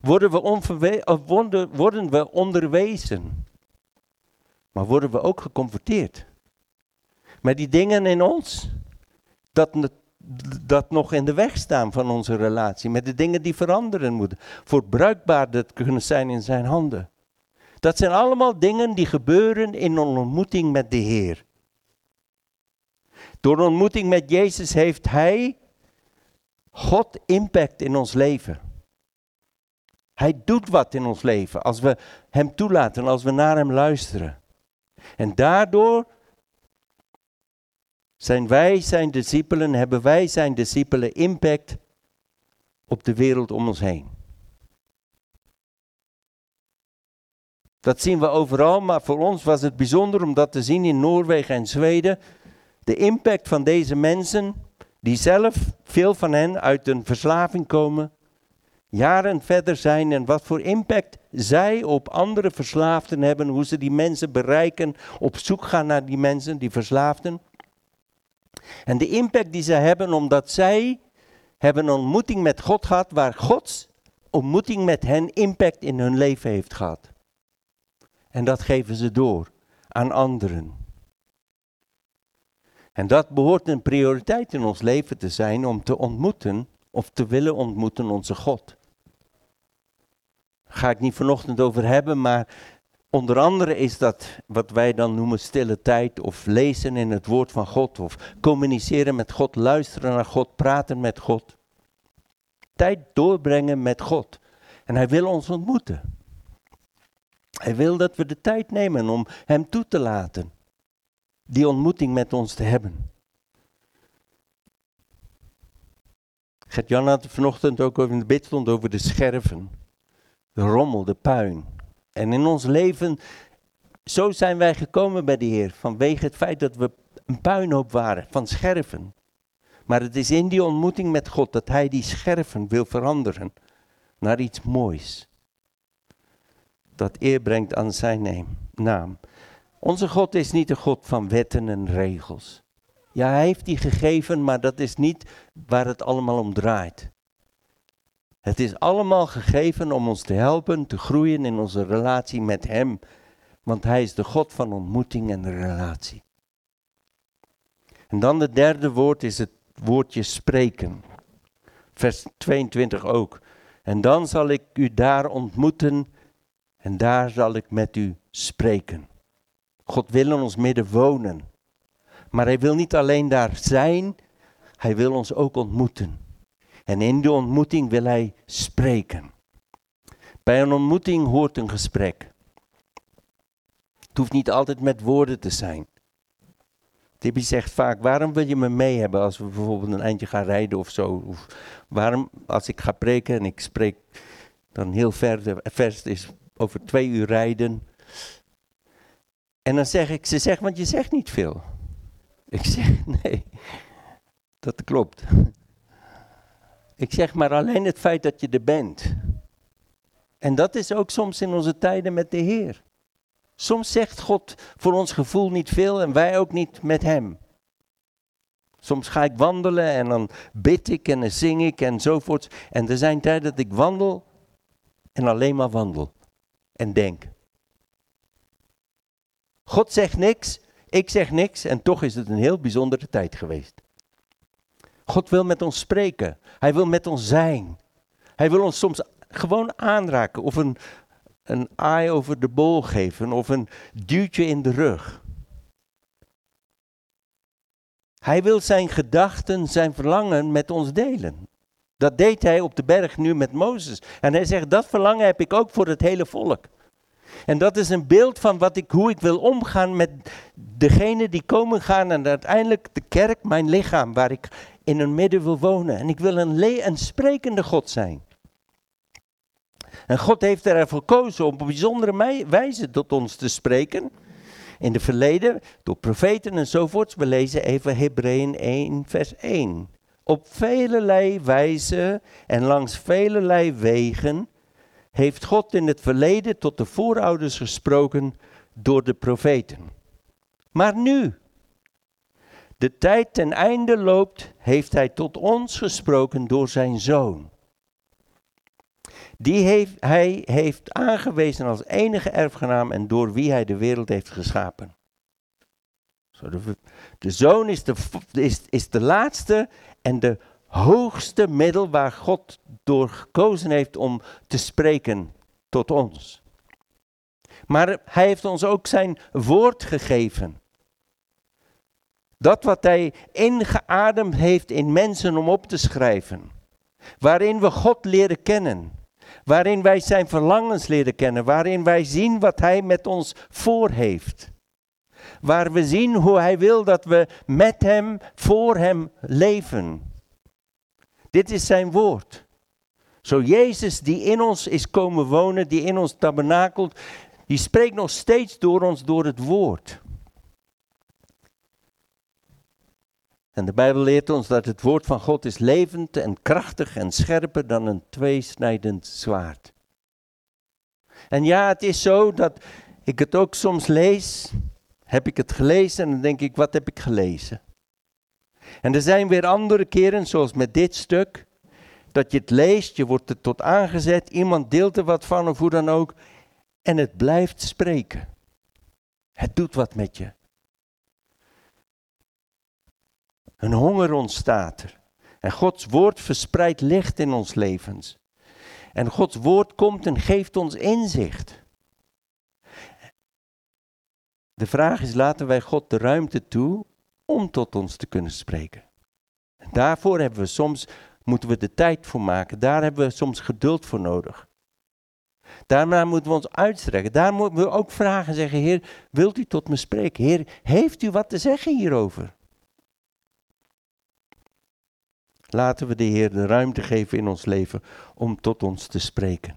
Worden we, we onderwezen. Maar worden we ook geconfronteerd. Met die dingen in ons, dat, dat nog in de weg staan van onze relatie. Met de dingen die veranderen moeten. Voor bruikbaar dat kunnen zijn in zijn handen. Dat zijn allemaal dingen die gebeuren in een ontmoeting met de Heer. Door ontmoeting met Jezus heeft Hij, God, impact in ons leven. Hij doet wat in ons leven als we Hem toelaten, als we naar Hem luisteren. En daardoor zijn wij zijn discipelen, hebben wij zijn discipelen impact op de wereld om ons heen. Dat zien we overal, maar voor ons was het bijzonder om dat te zien in Noorwegen en Zweden. De impact van deze mensen, die zelf, veel van hen, uit een verslaving komen, jaren verder zijn en wat voor impact zij op andere verslaafden hebben, hoe ze die mensen bereiken, op zoek gaan naar die mensen, die verslaafden. En de impact die zij hebben omdat zij hebben een ontmoeting met God gehad, waar Gods ontmoeting met hen impact in hun leven heeft gehad. En dat geven ze door aan anderen. En dat behoort een prioriteit in ons leven te zijn om te ontmoeten of te willen ontmoeten onze God. Daar ga ik niet vanochtend over hebben, maar onder andere is dat wat wij dan noemen stille tijd of lezen in het woord van God of communiceren met God, luisteren naar God, praten met God. Tijd doorbrengen met God. En hij wil ons ontmoeten. Hij wil dat we de tijd nemen om Hem toe te laten. Die ontmoeting met ons te hebben. Gert-Jan had vanochtend ook over in de bid stond over de scherven. De rommel, de puin. En in ons leven, zo zijn wij gekomen bij de Heer. Vanwege het feit dat we een puinhoop waren van scherven. Maar het is in die ontmoeting met God dat Hij die scherven wil veranderen naar iets moois dat eer brengt aan zijn naam. Onze God is niet een God van wetten en regels. Ja, hij heeft die gegeven, maar dat is niet waar het allemaal om draait. Het is allemaal gegeven om ons te helpen te groeien in onze relatie met Hem. Want Hij is de God van ontmoeting en relatie. En dan het derde woord is het woordje spreken. Vers 22 ook. En dan zal ik u daar ontmoeten en daar zal ik met u spreken. God wil in ons midden wonen. Maar hij wil niet alleen daar zijn, hij wil ons ook ontmoeten. En in die ontmoeting wil hij spreken. Bij een ontmoeting hoort een gesprek. Het hoeft niet altijd met woorden te zijn. Tippie zegt vaak, waarom wil je me mee hebben als we bijvoorbeeld een eindje gaan rijden of zo? Of waarom, als ik ga preken en ik spreek dan heel ver, de vers is over twee uur rijden. En dan zeg ik, ze zegt, want je zegt niet veel. Ik zeg, nee. Dat klopt. Ik zeg maar alleen het feit dat je er bent. En dat is ook soms in onze tijden met de Heer. Soms zegt God voor ons gevoel niet veel en wij ook niet met Hem. Soms ga ik wandelen en dan bid ik en dan zing ik enzovoort. En er zijn tijden dat ik wandel en alleen maar wandel en denk. God zegt niks, ik zeg niks en toch is het een heel bijzondere tijd geweest. God wil met ons spreken. Hij wil met ons zijn. Hij wil ons soms gewoon aanraken of een, een aai over de bol geven of een duwtje in de rug. Hij wil zijn gedachten, zijn verlangen met ons delen. Dat deed hij op de berg nu met Mozes. En hij zegt, dat verlangen heb ik ook voor het hele volk. En dat is een beeld van wat ik, hoe ik wil omgaan met degenen die komen gaan en uiteindelijk de kerk, mijn lichaam, waar ik in hun midden wil wonen. En ik wil een, een sprekende God zijn. En God heeft ervoor gekozen om op bijzondere wijze tot ons te spreken. In het verleden, door profeten enzovoorts. We lezen even Hebreeën 1, vers 1. Op velelei wijze en langs velelei wegen heeft God in het verleden tot de voorouders gesproken door de profeten. Maar nu, de tijd ten einde loopt, heeft hij tot ons gesproken door zijn zoon. Die heeft, hij heeft aangewezen als enige erfgenaam en door wie hij de wereld heeft geschapen. De, zoon is de, is, is de laatste en de hoogste middel waar God door gekozen heeft om te spreken tot ons. Maar hij heeft ons ook zijn woord gegeven. Dat wat hij ingeademd heeft in mensen om op te schrijven. Waarin we God leren kennen. Waarin wij zijn verlangens leren kennen. Waarin wij zien wat hij met ons voor heeft. Waar we zien hoe hij wil dat we met hem, voor hem leven. Dit is zijn woord. Zo Jezus die in ons is komen wonen, die in ons tabernakelt, die spreekt nog steeds door ons door het woord. En de Bijbel leert ons dat het woord van God is levend en krachtig en scherper dan een tweesnijdend zwaard. En ja, het is zo dat ik het ook soms lees, heb ik het gelezen en dan denk ik, wat heb ik gelezen? En er zijn weer andere keren, zoals met dit stuk, dat je het leest, je wordt er tot aangezet, iemand deelt er wat van of hoe dan ook, en het blijft spreken. Het doet wat met je. Een honger ontstaat er. En Gods woord verspreidt licht in ons levens. En Gods woord komt en geeft ons inzicht. De vraag is, laten wij God de ruimte toe om tot ons te kunnen spreken? En daarvoor hebben we soms, moeten we de tijd voor maken. Daar hebben we soms geduld voor nodig. Daarna moeten we ons uitstrekken. Daar moeten we ook vragen en zeggen, Heer, wilt u tot me spreken? Heer, heeft u wat te zeggen hierover? Laten we de Heer de ruimte geven in ons leven om tot ons te spreken.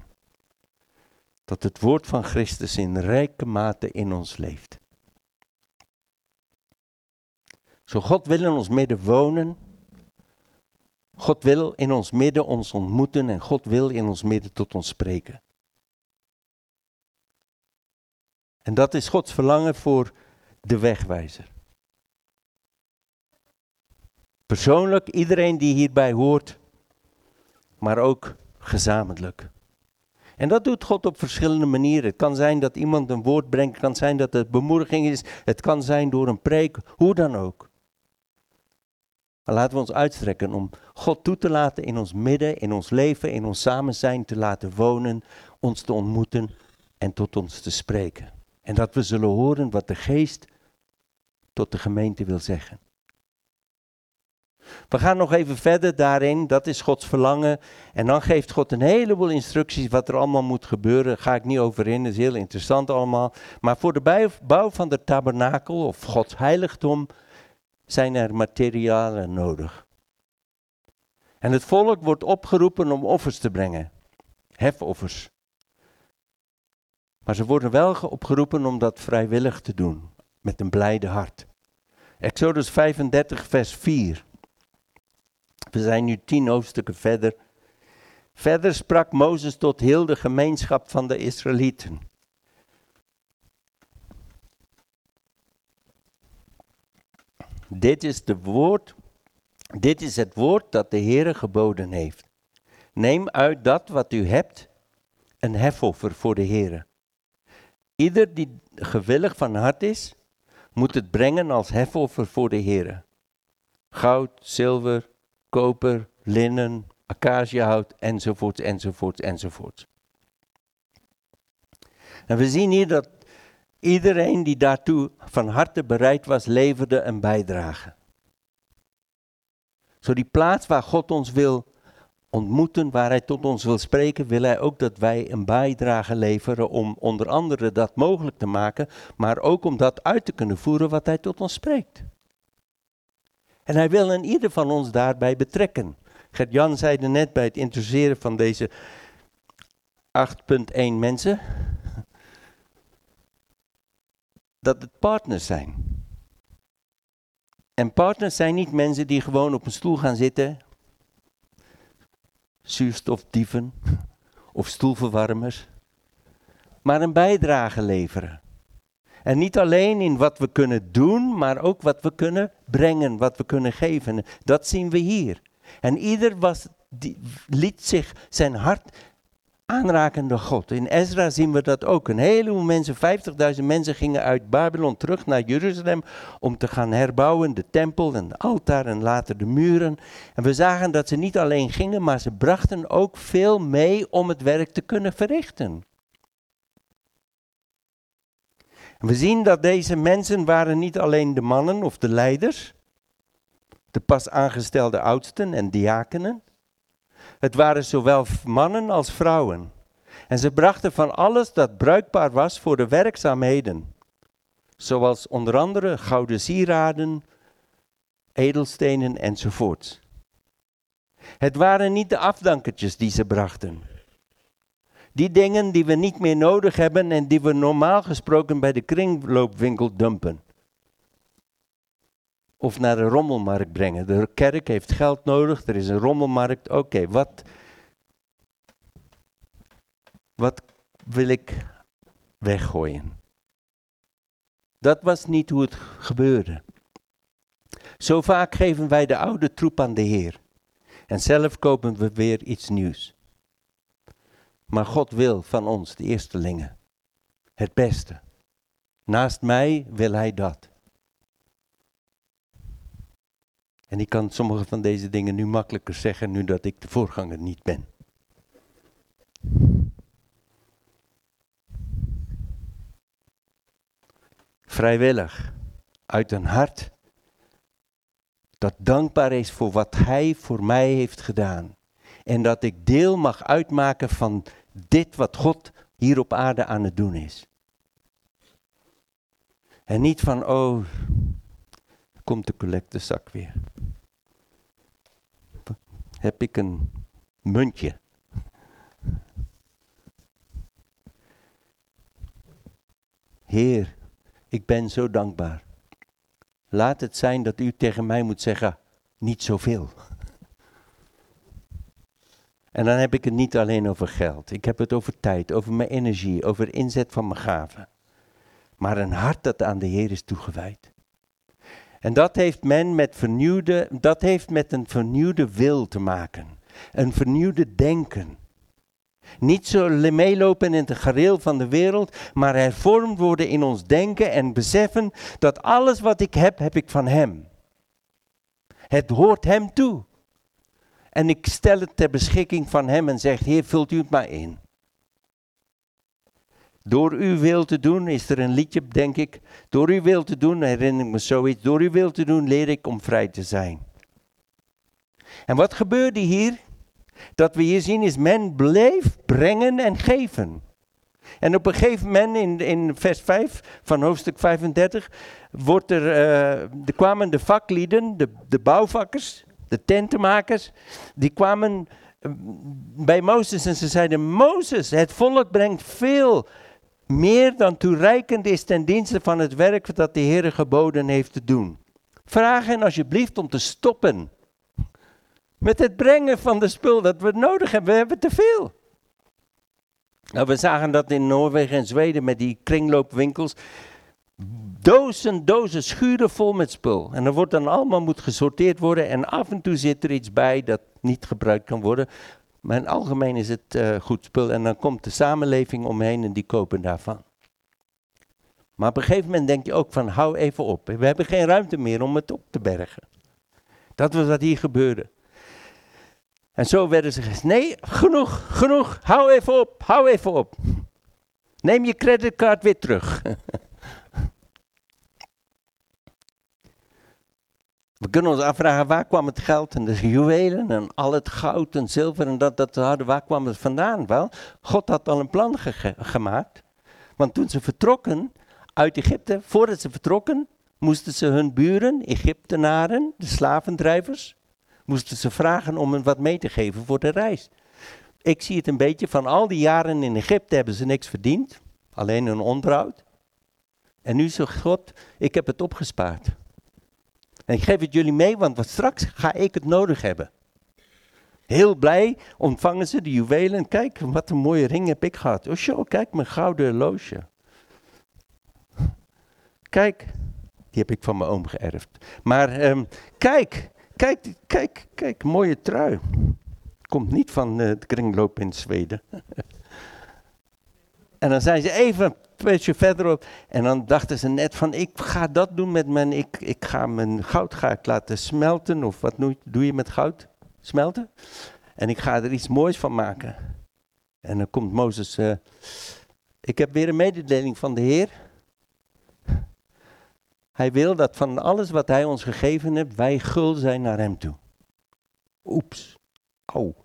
Dat het woord van Christus in rijke mate in ons leeft. Zo God wil in ons midden wonen. God wil in ons midden ons ontmoeten en God wil in ons midden tot ons spreken. En dat is Gods verlangen voor de wegwijzer. Persoonlijk, iedereen die hierbij hoort, maar ook gezamenlijk. En dat doet God op verschillende manieren. Het kan zijn dat iemand een woord brengt, het kan zijn dat het bemoediging is, het kan zijn door een preek, hoe dan ook. Maar laten we ons uitstrekken om God toe te laten in ons midden, in ons leven, in ons samen zijn te laten wonen, ons te ontmoeten en tot ons te spreken. En dat we zullen horen wat de geest tot de gemeente wil zeggen. We gaan nog even verder daarin, dat is Gods verlangen. En dan geeft God een heleboel instructies wat er allemaal moet gebeuren. Daar ga ik niet over in, dat is heel interessant allemaal. Maar voor de bouw- van de tabernakel of Gods heiligdom zijn er materialen nodig. En het volk wordt opgeroepen om offers te brengen, hefoffers. Maar ze worden wel ge- opgeroepen om dat vrijwillig te doen, met een blijde hart. Exodus 35, vers 4. We zijn nu tien hoofdstukken verder. Verder sprak Mozes tot heel de gemeenschap van de Israëlieten. Dit is, woord, dit is het woord dat de Heere geboden heeft. Neem uit dat wat u hebt een hefoffer voor de Heere. Ieder die gewillig van hart is, moet het brengen als hefoffer voor de Heere. Goud, zilver, koper, linnen, acaciahout, enzovoort, enzovoort, enzovoort. En we zien hier dat iedereen die daartoe van harte bereid was, leverde een bijdrage. Zo die plaats waar God ons wil ontmoeten, waar Hij tot ons wil spreken, wil Hij ook dat wij een bijdrage leveren om onder andere dat mogelijk te maken, maar ook om dat uit te kunnen voeren wat Hij tot ons spreekt. En Hij wil een ieder van ons daarbij betrekken. Gert-Jan zei net bij het introduceren van deze 8.1 mensen, dat het partners zijn. En partners zijn niet mensen die gewoon op een stoel gaan zitten, zuurstofdieven of stoelverwarmers, maar een bijdrage leveren. En niet alleen in wat we kunnen doen, maar ook wat we kunnen brengen, wat we kunnen geven. Dat zien we hier. En ieder was, liet zich zijn hart aanraken door God. In Ezra zien we dat ook. Een heleboel mensen, 50.000 mensen, gingen uit Babylon terug naar Jeruzalem om te gaan herbouwen, de tempel en de altaar en later de muren. En we zagen dat ze niet alleen gingen, maar ze brachten ook veel mee om het werk te kunnen verrichten. En we zien dat deze mensen waren niet alleen de mannen of de leiders, de pas aangestelde oudsten en diakenen. Het waren zowel mannen als vrouwen. En ze brachten van alles dat bruikbaar was voor de werkzaamheden. Zoals onder andere gouden sieraden, edelstenen enzovoorts. Het waren niet de afdankertjes die ze brachten. Die dingen die we niet meer nodig hebben en die we normaal gesproken bij de kringloopwinkel dumpen of naar de rommelmarkt brengen. De kerk heeft geld nodig, er is een rommelmarkt. Oké, wat, wat wil ik weggooien? Dat was niet hoe het gebeurde. Zo vaak geven wij de oude troep aan de Heer. En zelf kopen we weer iets nieuws. Maar God wil van ons, de eerstelingen, het beste. Naast mij wil Hij dat. En ik kan sommige van deze dingen nu makkelijker zeggen nu dat ik de voorganger niet ben. Vrijwillig, uit een hart dat dankbaar is voor wat Hij voor mij heeft gedaan. En dat ik deel mag uitmaken van dit wat God hier op aarde aan het doen is. En niet van, oh, komt de collectezak weer. Heb ik een muntje. Heer, ik ben zo dankbaar. Laat het zijn dat u tegen mij moet zeggen, niet zoveel. En dan heb ik het niet alleen over geld. Ik heb het over tijd, over mijn energie, over inzet van mijn gaven. Maar een hart dat aan de Heer is toegewijd. En dat heeft men met vernieuwde, dat heeft met een vernieuwde wil te maken. Een vernieuwde denken. Niet zo meelopen in het gareel van de wereld, maar hervormd worden in ons denken en beseffen dat alles wat ik heb, heb ik van Hem. Het hoort Hem toe. En ik stel het ter beschikking van Hem en zeg, Heer, vult u het maar in. Door uw wil te doen, is er een liedje, denk ik. Door uw wil te doen, herinner ik me zoiets. Door uw wil te doen, leer ik om vrij te zijn. En wat gebeurde hier? Dat we hier zien is, men bleef brengen en geven. En op een gegeven moment, in, in vers 5 van hoofdstuk 35, wordt er, uh, kwamen de vaklieden, de, de bouwvakkers, de tentenmakers, die kwamen eh, bij Mozes en ze zeiden, Mozes, het volk brengt veel meer dan toereikend is ten dienste van het werk dat de Heer geboden heeft te doen. Vraag hen alsjeblieft om te stoppen Met het brengen van de spul dat we nodig hebben. We hebben te veel. Nou, we zagen dat in Noorwegen en Zweden met die kringloopwinkels. Dozen, dozen schuren vol met spul. En er wordt dan allemaal moet gesorteerd worden. En af en toe zit er iets bij dat niet gebruikt kan worden. Maar in het algemeen is het eh, goed spul. En dan komt de samenleving omheen en die kopen daarvan. Maar op een gegeven moment denk je ook van hou even op. We hebben geen ruimte meer om het op te bergen. Dat was wat hier gebeurde. En zo werden ze gezegd, nee, genoeg, genoeg, hou even op, hou even op. Neem je creditcard weer terug. We kunnen ons afvragen, waar kwam het geld en de juwelen en al het goud en zilver en dat, dat hadden, waar kwam het vandaan? Wel, God had al een plan ge- gemaakt. Want toen ze vertrokken uit Egypte, voordat ze vertrokken, moesten ze hun buren, Egyptenaren, de slavendrijvers, moesten ze vragen om hen wat mee te geven voor de reis. Ik zie het een beetje van al die jaren in Egypte hebben ze niks verdiend, alleen hun onderhoud. En nu zegt God, ik heb het opgespaard. En ik geef het jullie mee, want straks ga ik het nodig hebben. Heel blij ontvangen ze de juwelen. Kijk, wat een mooie ring heb ik gehad. Oh, zo, kijk, mijn gouden horloge. Kijk, die heb ik van mijn oom geërfd. Maar ehm, kijk, kijk, kijk, kijk, mooie trui. Komt niet van eh, de kringloop in Zweden. en dan zijn ze even een beetje verderop. En dan dachten ze net van, ik ga dat doen met mijn, ik, ik ga mijn goud ga ik laten smelten. Of wat doe, je met goud? Smelten? En ik ga er iets moois van maken. En dan komt Mozes, eh, ik heb weer een mededeling van de Heer. Hij wil dat van alles wat hij ons gegeven heeft, wij gul zijn naar hem toe. Oeps. Au.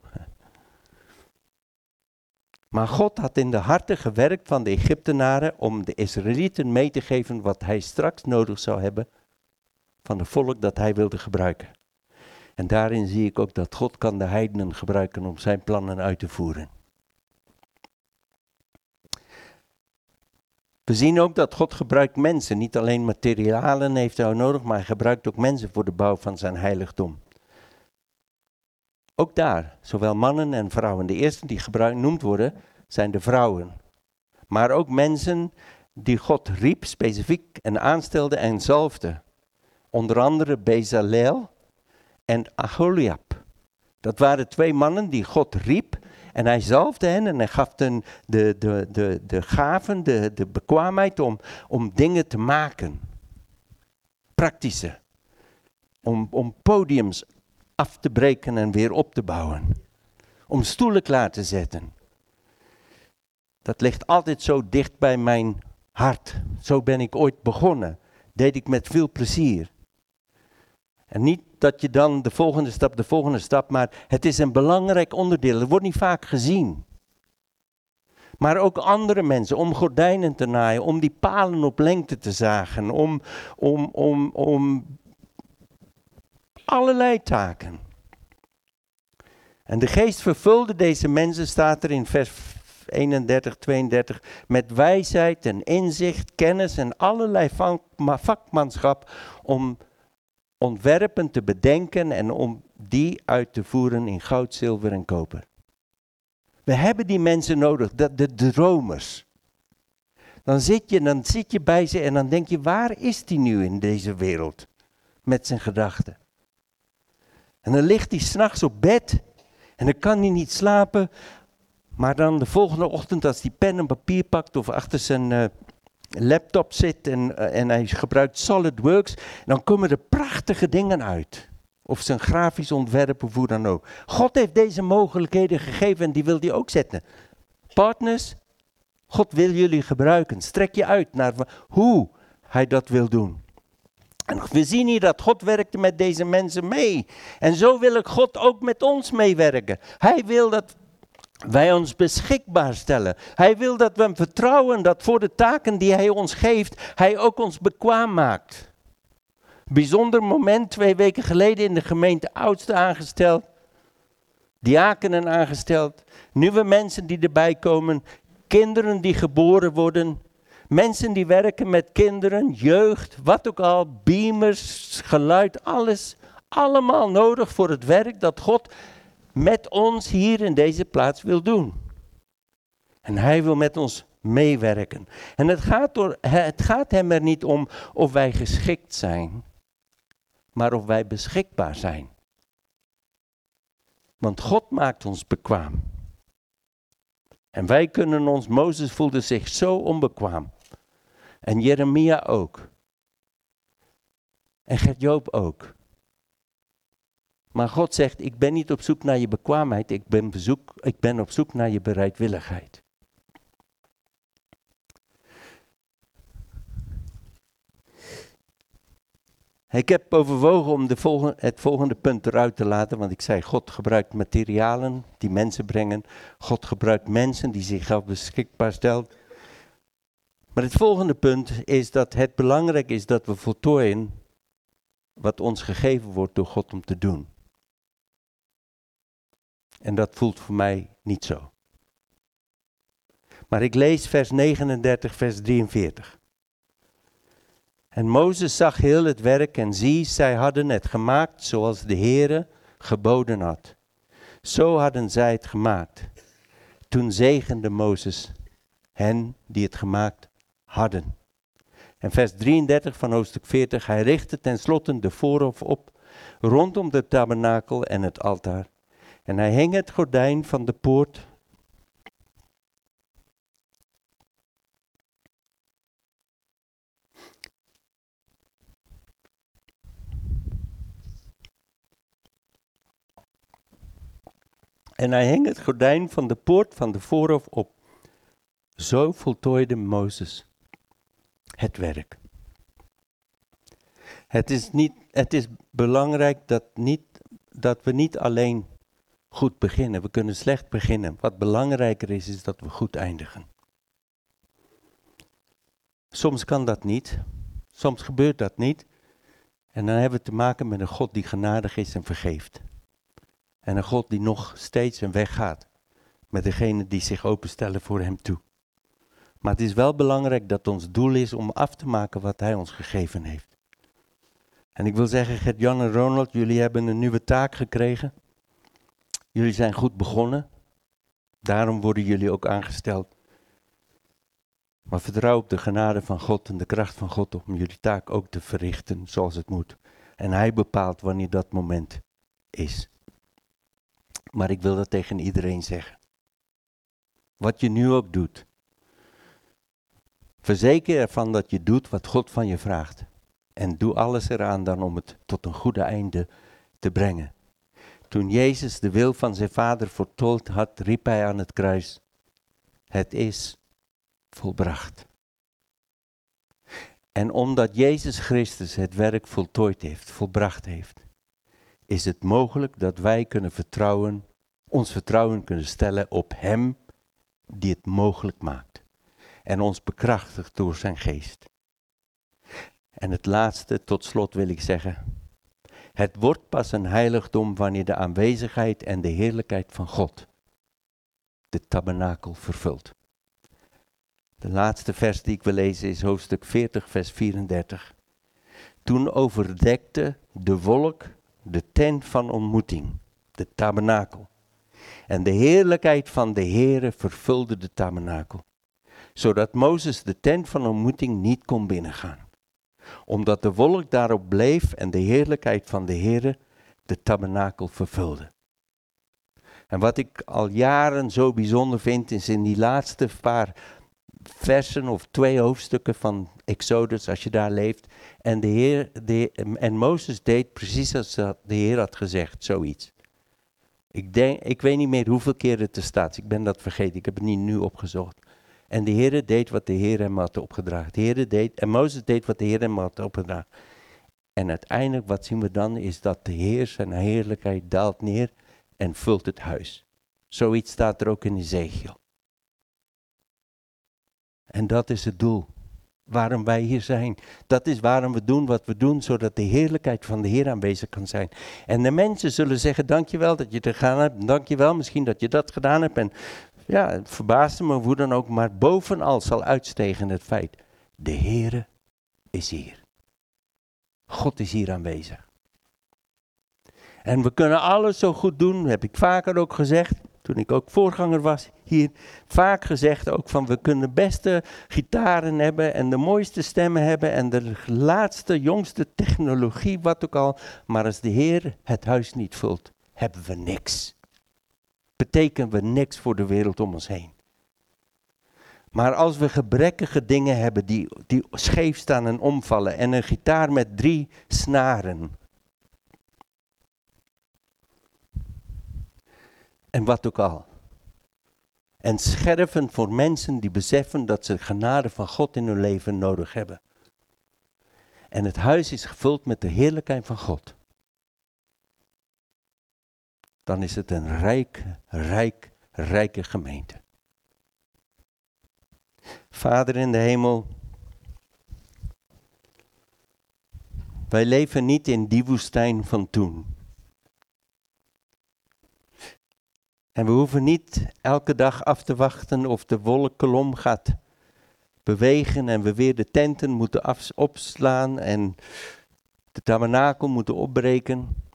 Maar God had in de harten gewerkt van de Egyptenaren om de Israëlieten mee te geven wat hij straks nodig zou hebben van het volk dat hij wilde gebruiken. En daarin zie ik ook dat God kan de heidenen gebruiken om zijn plannen uit te voeren. We zien ook dat God gebruikt mensen. Niet alleen materialen heeft hij nodig, maar hij gebruikt ook mensen voor de bouw van zijn heiligdom. Ook daar, zowel mannen en vrouwen. De eerste die gebruikt noemd worden, zijn de vrouwen. Maar ook mensen die God riep, specifiek en aanstelde en zalfde. Onder andere Bezaleel en Aholiab. Dat waren twee mannen die God riep en hij zalfde hen en hij gaf hen de, de, de, de gaven, de, de bekwaamheid om, om dingen te maken. Praktische. Om, om podiums af te breken en weer op te bouwen. Om stoelen klaar te zetten. Dat ligt altijd zo dicht bij mijn hart. Zo ben ik ooit begonnen. Deed ik met veel plezier. En niet dat je dan de volgende stap, de volgende stap, maar het is een belangrijk onderdeel. Het wordt niet vaak gezien. Maar ook andere mensen, om gordijnen te naaien, om die palen op lengte te zagen, om, om, om, om allerlei taken. En de geest vervulde deze mensen, staat er in vers 31, 32, met wijsheid en inzicht, kennis en allerlei vakmanschap om ontwerpen te bedenken en om die uit te voeren in goud, zilver en koper. We hebben die mensen nodig, de, de dromers. Dan zit, je, dan zit je bij ze en dan denk je, waar is die nu in deze wereld? Met zijn gedachten. En dan ligt hij s'nachts op bed en dan kan hij niet slapen. Maar dan de volgende ochtend als hij pen en papier pakt of achter zijn uh, laptop zit en, uh, en hij gebruikt SolidWorks, dan komen er prachtige dingen uit. Of zijn grafisch ontwerp of hoe dan ook. God heeft deze mogelijkheden gegeven en die wil hij ook zetten. Partners, God wil jullie gebruiken. Strek je uit naar hoe hij dat wil doen. En we zien hier dat God werkte met deze mensen mee. En zo wil ik God ook met ons meewerken. Hij wil dat wij ons beschikbaar stellen. Hij wil dat we hem vertrouwen dat voor de taken die hij ons geeft, hij ook ons bekwaam maakt. Bijzonder moment, twee weken geleden in de gemeente oudste aangesteld. Diakenen aangesteld. Nieuwe mensen die erbij komen. Kinderen die geboren worden. Mensen die werken met kinderen, jeugd, wat ook al, beamers, geluid, alles. allemaal nodig voor het werk dat God met ons hier in deze plaats wil doen. En hij wil met ons meewerken. En het gaat, door, het gaat hem er niet om of wij geschikt zijn, maar of wij beschikbaar zijn. Want God maakt ons bekwaam. En wij kunnen ons, Mozes voelde zich zo onbekwaam. En Jeremia ook. En Gert-Joop ook. Maar God zegt, ik ben niet op zoek naar je bekwaamheid, ik ben, bezoek, ik ben op zoek naar je bereidwilligheid. Ik heb overwogen om de het volgende punt eruit te laten, want ik zei, God gebruikt materialen die mensen brengen. God gebruikt mensen die zichzelf beschikbaar stelt. Maar het volgende punt is dat het belangrijk is dat we voltooien wat ons gegeven wordt door God om te doen. En dat voelt voor mij niet zo. Maar ik lees vers 39, vers 43. En Mozes zag heel het werk en zie, zij hadden het gemaakt zoals de Heere geboden had. Zo hadden zij het gemaakt. Toen zegende Mozes hen die het gemaakt hadden. En vers 33 van hoofdstuk 40, hij richtte tenslotte de voorhof op rondom de tabernakel en het altaar. En hij hing het gordijn van de poort En hij hing het gordijn van de poort van de voorhof op. Zo voltooide Mozes het werk. Het is, niet, het is belangrijk dat, niet, dat we niet alleen goed beginnen. We kunnen slecht beginnen. Wat belangrijker is, is dat we goed eindigen. Soms kan dat niet. Soms gebeurt dat niet. En dan hebben we te maken met een God die genadig is en vergeeft. En een God die nog steeds een weg gaat met degene die zich openstellen voor hem toe. Maar het is wel belangrijk dat ons doel is om af te maken wat hij ons gegeven heeft. En ik wil zeggen, Gert-Jan en Ronald, jullie hebben een nieuwe taak gekregen. Jullie zijn goed begonnen. Daarom worden jullie ook aangesteld. Maar vertrouw op de genade van God en de kracht van God om jullie taak ook te verrichten zoals het moet. En hij bepaalt wanneer dat moment is. Maar ik wil dat tegen iedereen zeggen. Wat je nu ook doet. Verzeker ervan dat je doet wat God van je vraagt. En doe alles eraan dan om het tot een goede einde te brengen. Toen Jezus de wil van zijn vader voltooid had, riep hij aan het kruis: Het is volbracht. En omdat Jezus Christus het werk voltooid heeft, volbracht heeft, is het mogelijk dat wij kunnen vertrouwen, ons vertrouwen kunnen stellen op Hem die het mogelijk maakt. En ons bekrachtigt door zijn geest. En het laatste, tot slot wil ik zeggen. Het wordt pas een heiligdom wanneer de aanwezigheid en de heerlijkheid van God de tabernakel vervult. De laatste vers die ik wil lezen is hoofdstuk 40, vers 34. Toen overdekte de wolk de tent van ontmoeting, de tabernakel. En de heerlijkheid van de Heere vervulde de tabernakel, zodat Mozes de tent van ontmoeting niet kon binnengaan, omdat de wolk daarop bleef en de heerlijkheid van de Heere de tabernakel vervulde. En wat ik al jaren zo bijzonder vind, is in die laatste paar versen of twee hoofdstukken van Exodus, als je daar leeft. En, de Heer, de, en Mozes deed precies als de Heer had gezegd, zoiets. Ik, denk, ik weet niet meer hoeveel keer het er staat. Ik ben dat vergeten. Ik heb het niet nu opgezocht. En de Heer deed wat de Heer hem had opgedragen. De Heer deed, en Mozes deed wat de Heer hem had opgedragen. En uiteindelijk, wat zien we dan, is dat de Heer zijn heerlijkheid daalt neer en vult het huis. Zoiets staat er ook in Ezekiel. En dat is het doel. Waarom wij hier zijn. Dat is waarom we doen wat we doen, zodat de heerlijkheid van de Heer aanwezig kan zijn. En de mensen zullen zeggen, dankjewel dat je het gedaan hebt. Dankjewel misschien dat je dat gedaan hebt. En ja, het verbaasde me hoe dan ook. Maar bovenal zal uitstegen het feit, de Heere is hier. God is hier aanwezig. En we kunnen alles zo goed doen, heb ik vaker ook gezegd, toen ik ook voorganger was hier, vaak gezegd ook van we kunnen beste gitaren hebben en de mooiste stemmen hebben en de laatste, jongste technologie, wat ook al. Maar als de Heer het huis niet vult, hebben we niks. Betekenen we niks voor de wereld om ons heen. Maar als we gebrekkige dingen hebben die, die scheef staan en omvallen en een gitaar met drie snaren. En wat ook al. En scherven voor mensen die beseffen dat ze de genade van God in hun leven nodig hebben. En het huis is gevuld met de heerlijkheid van God. Dan is het een rijk, rijk, rijke gemeente. Vader in de hemel, wij leven niet in die woestijn van toen. En we hoeven niet elke dag af te wachten of de wolkkolom gaat bewegen en we weer de tenten moeten opslaan en de tabernakel moeten opbreken.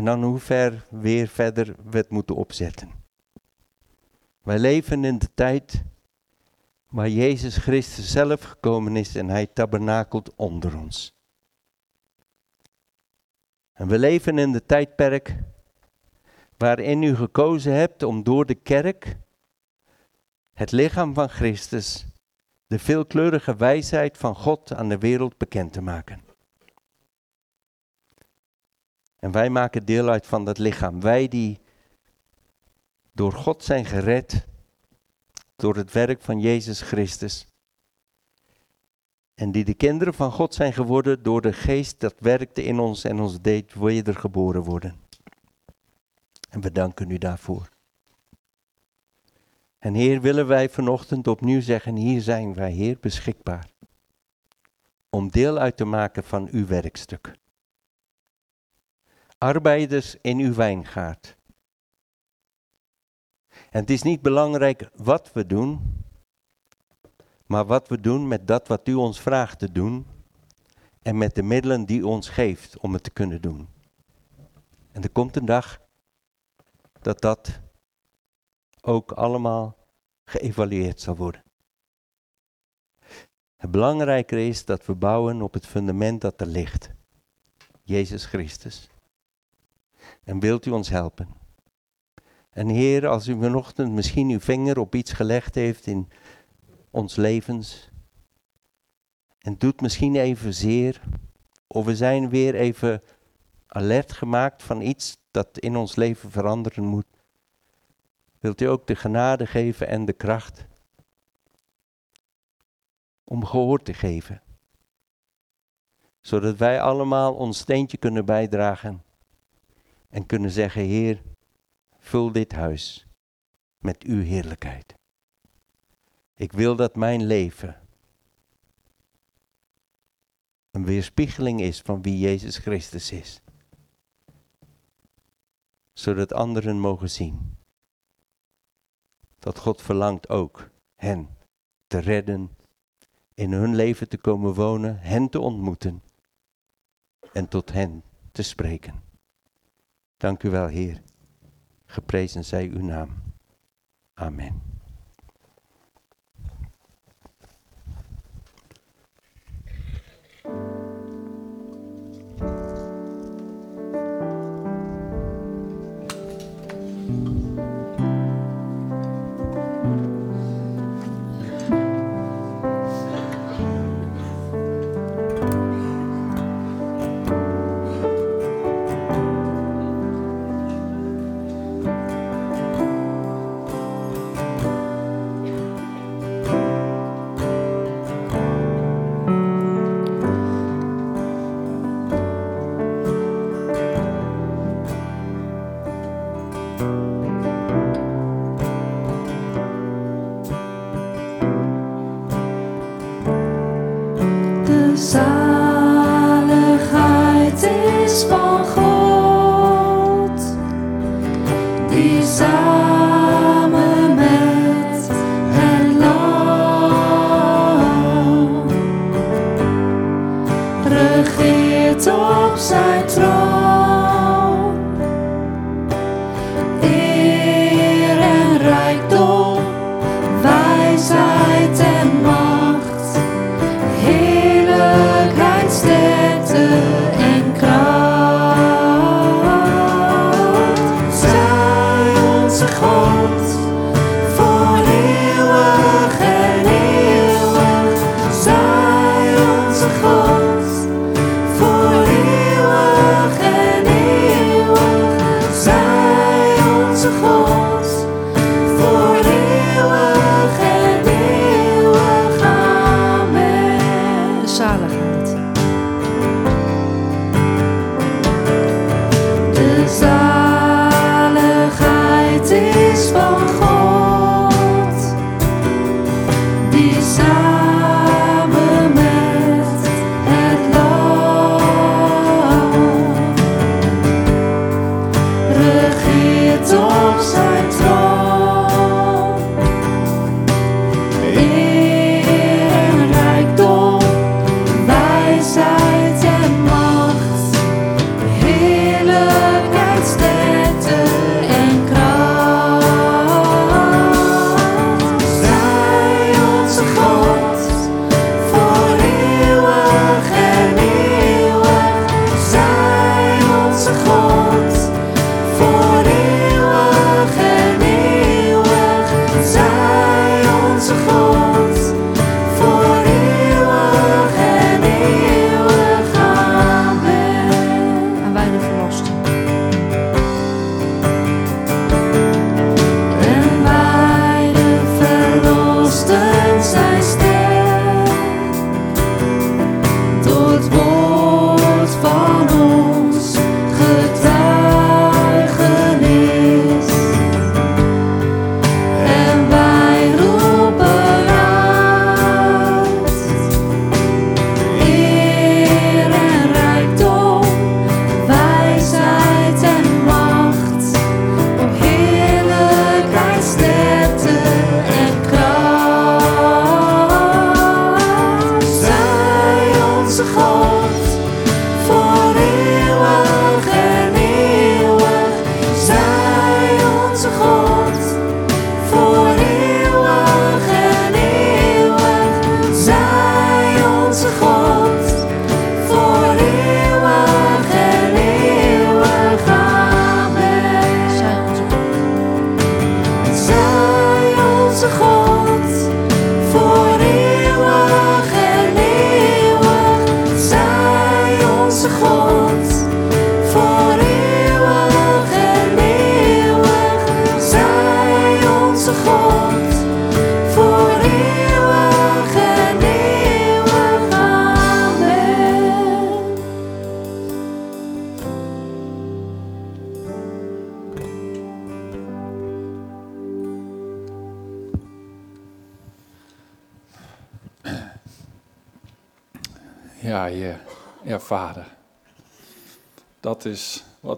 En dan hoe ver weer verder we het moeten opzetten. Wij leven in de tijd waar Jezus Christus zelf gekomen is en hij tabernakelt onder ons. En we leven in de tijdperk waarin u gekozen hebt om door de kerk het lichaam van Christus, de veelkleurige wijsheid van God aan de wereld bekend te maken. En wij maken deel uit van dat lichaam. Wij die door God zijn gered, door het werk van Jezus Christus. En die de kinderen van God zijn geworden door de geest dat werkte in ons en ons deed wedergeboren worden. En we danken u daarvoor. En Heer, willen wij vanochtend opnieuw zeggen, hier zijn wij, Heer, beschikbaar. Om deel uit te maken van uw werkstuk. Arbeiders in uw wijngaard. En het is niet belangrijk wat we doen, maar wat we doen met dat wat u ons vraagt te doen en met de middelen die u ons geeft om het te kunnen doen. En er komt een dag dat dat ook allemaal geëvalueerd zal worden. Het belangrijke is dat we bouwen op het fundament dat er ligt. Jezus Christus. En wilt u ons helpen? En Heer, als u vanochtend misschien uw vinger op iets gelegd heeft in ons levens, en doet misschien even zeer, of we zijn weer even alert gemaakt van iets dat in ons leven veranderen moet. Wilt u ook de genade geven en de kracht om gehoor te geven, zodat wij allemaal ons steentje kunnen bijdragen en kunnen zeggen, Heer, vul dit huis met uw heerlijkheid. Ik wil dat mijn leven een weerspiegeling is van wie Jezus Christus is zodat anderen mogen zien dat God verlangt ook hen te redden, in hun leven te komen wonen, hen te ontmoeten en tot hen te spreken. Dank u wel, Heer. Geprezen zij uw naam. Amen.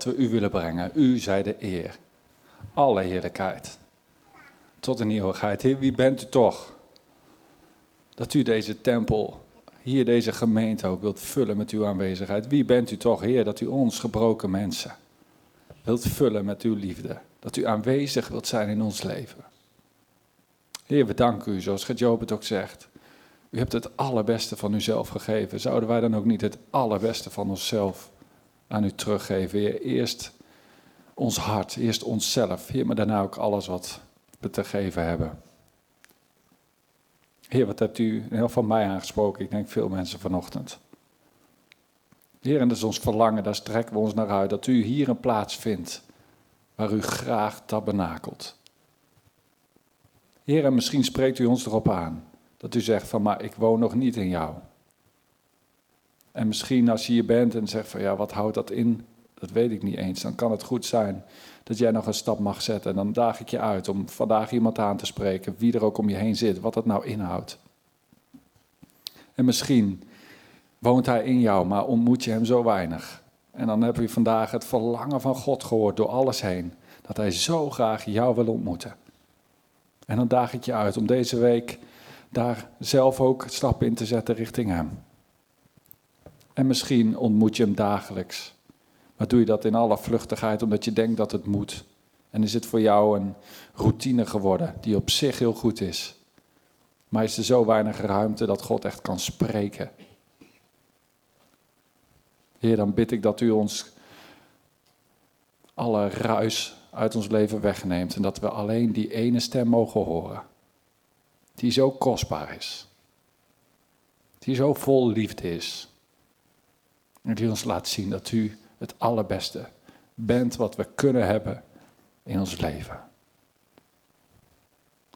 Wat we u willen brengen. U zij de eer. Alle heerlijkheid. Tot in eeuwigheid. Heer, wie bent u toch? Dat u deze tempel, hier deze gemeente ook wilt vullen met uw aanwezigheid. Wie bent u toch, Heer, dat u ons gebroken mensen wilt vullen met uw liefde. Dat u aanwezig wilt zijn in ons leven. Heer, we danken u, zoals Gert-Joop het ook zegt. U hebt het allerbeste van uzelf gegeven. Zouden wij dan ook niet het allerbeste van onszelf aan u teruggeven? Heer, eerst ons hart, eerst onszelf. Heer, maar daarna ook alles wat we te geven hebben. Heer, wat hebt u heel van mij aangesproken? Ik denk veel mensen vanochtend. Heer, en dat is ons verlangen, daar strekken we ons naar uit. Dat u hier een plaats vindt waar u graag tabernakelt. Heer, en misschien spreekt u ons erop aan. Dat u zegt van, maar ik woon nog niet in jou. En misschien als je hier bent en zegt van, ja, wat houdt dat in? Dat weet ik niet eens. Dan kan het goed zijn dat jij nog een stap mag zetten. En dan daag ik je uit om vandaag iemand aan te spreken, wie er ook om je heen zit, wat dat nou inhoudt. En misschien woont hij in jou, maar ontmoet je hem zo weinig. En dan heb je vandaag het verlangen van God gehoord door alles heen. Dat hij zo graag jou wil ontmoeten. En dan daag ik je uit om deze week daar zelf ook stappen in te zetten richting hem. En misschien ontmoet je hem dagelijks. Maar doe je dat in alle vluchtigheid omdat je denkt dat het moet. En is het voor jou een routine geworden die op zich heel goed is. Maar is er zo weinig ruimte dat God echt kan spreken. Heer, dan bid ik dat u ons alle ruis uit ons leven wegneemt. En dat we alleen die ene stem mogen horen. Die zo kostbaar is. Die zo vol liefde is. En die ons laat zien dat u het allerbeste bent wat we kunnen hebben in ons leven.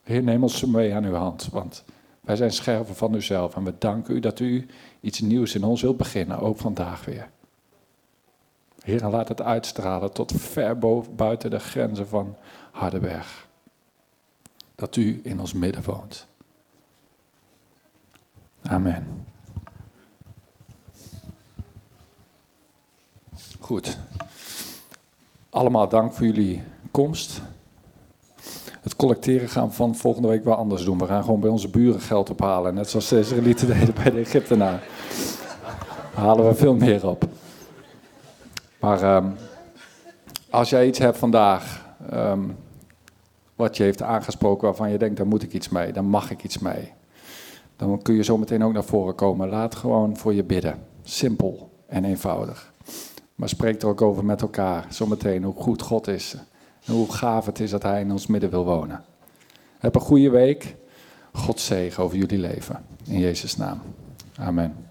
Heer, neem ons mee aan uw hand, want wij zijn scherven van uzelf. En we danken u dat u iets nieuws in ons wilt beginnen, ook vandaag weer. Heer, laat het uitstralen tot ver boven, buiten de grenzen van Hardenberg. Dat u in ons midden woont. Amen. Goed. Allemaal dank voor jullie komst. Het collecteren gaan we van volgende week wel anders doen. We gaan gewoon bij onze buren geld ophalen. Net zoals de Israëlieten deden bij de Egyptenaren. Daar halen we veel meer op. Maar ehm, als jij iets hebt vandaag, ehm, wat je heeft aangesproken waarvan je denkt, daar moet ik iets mee, dan mag ik iets mee. Dan kun je zo meteen ook naar voren komen. Laat gewoon voor je bidden. Simpel en eenvoudig. Maar spreek er ook over met elkaar, zometeen, hoe goed God is. En hoe gaaf het is dat Hij in ons midden wil wonen. Heb een goede week. God zegen over jullie leven. In Jezus' naam. Amen.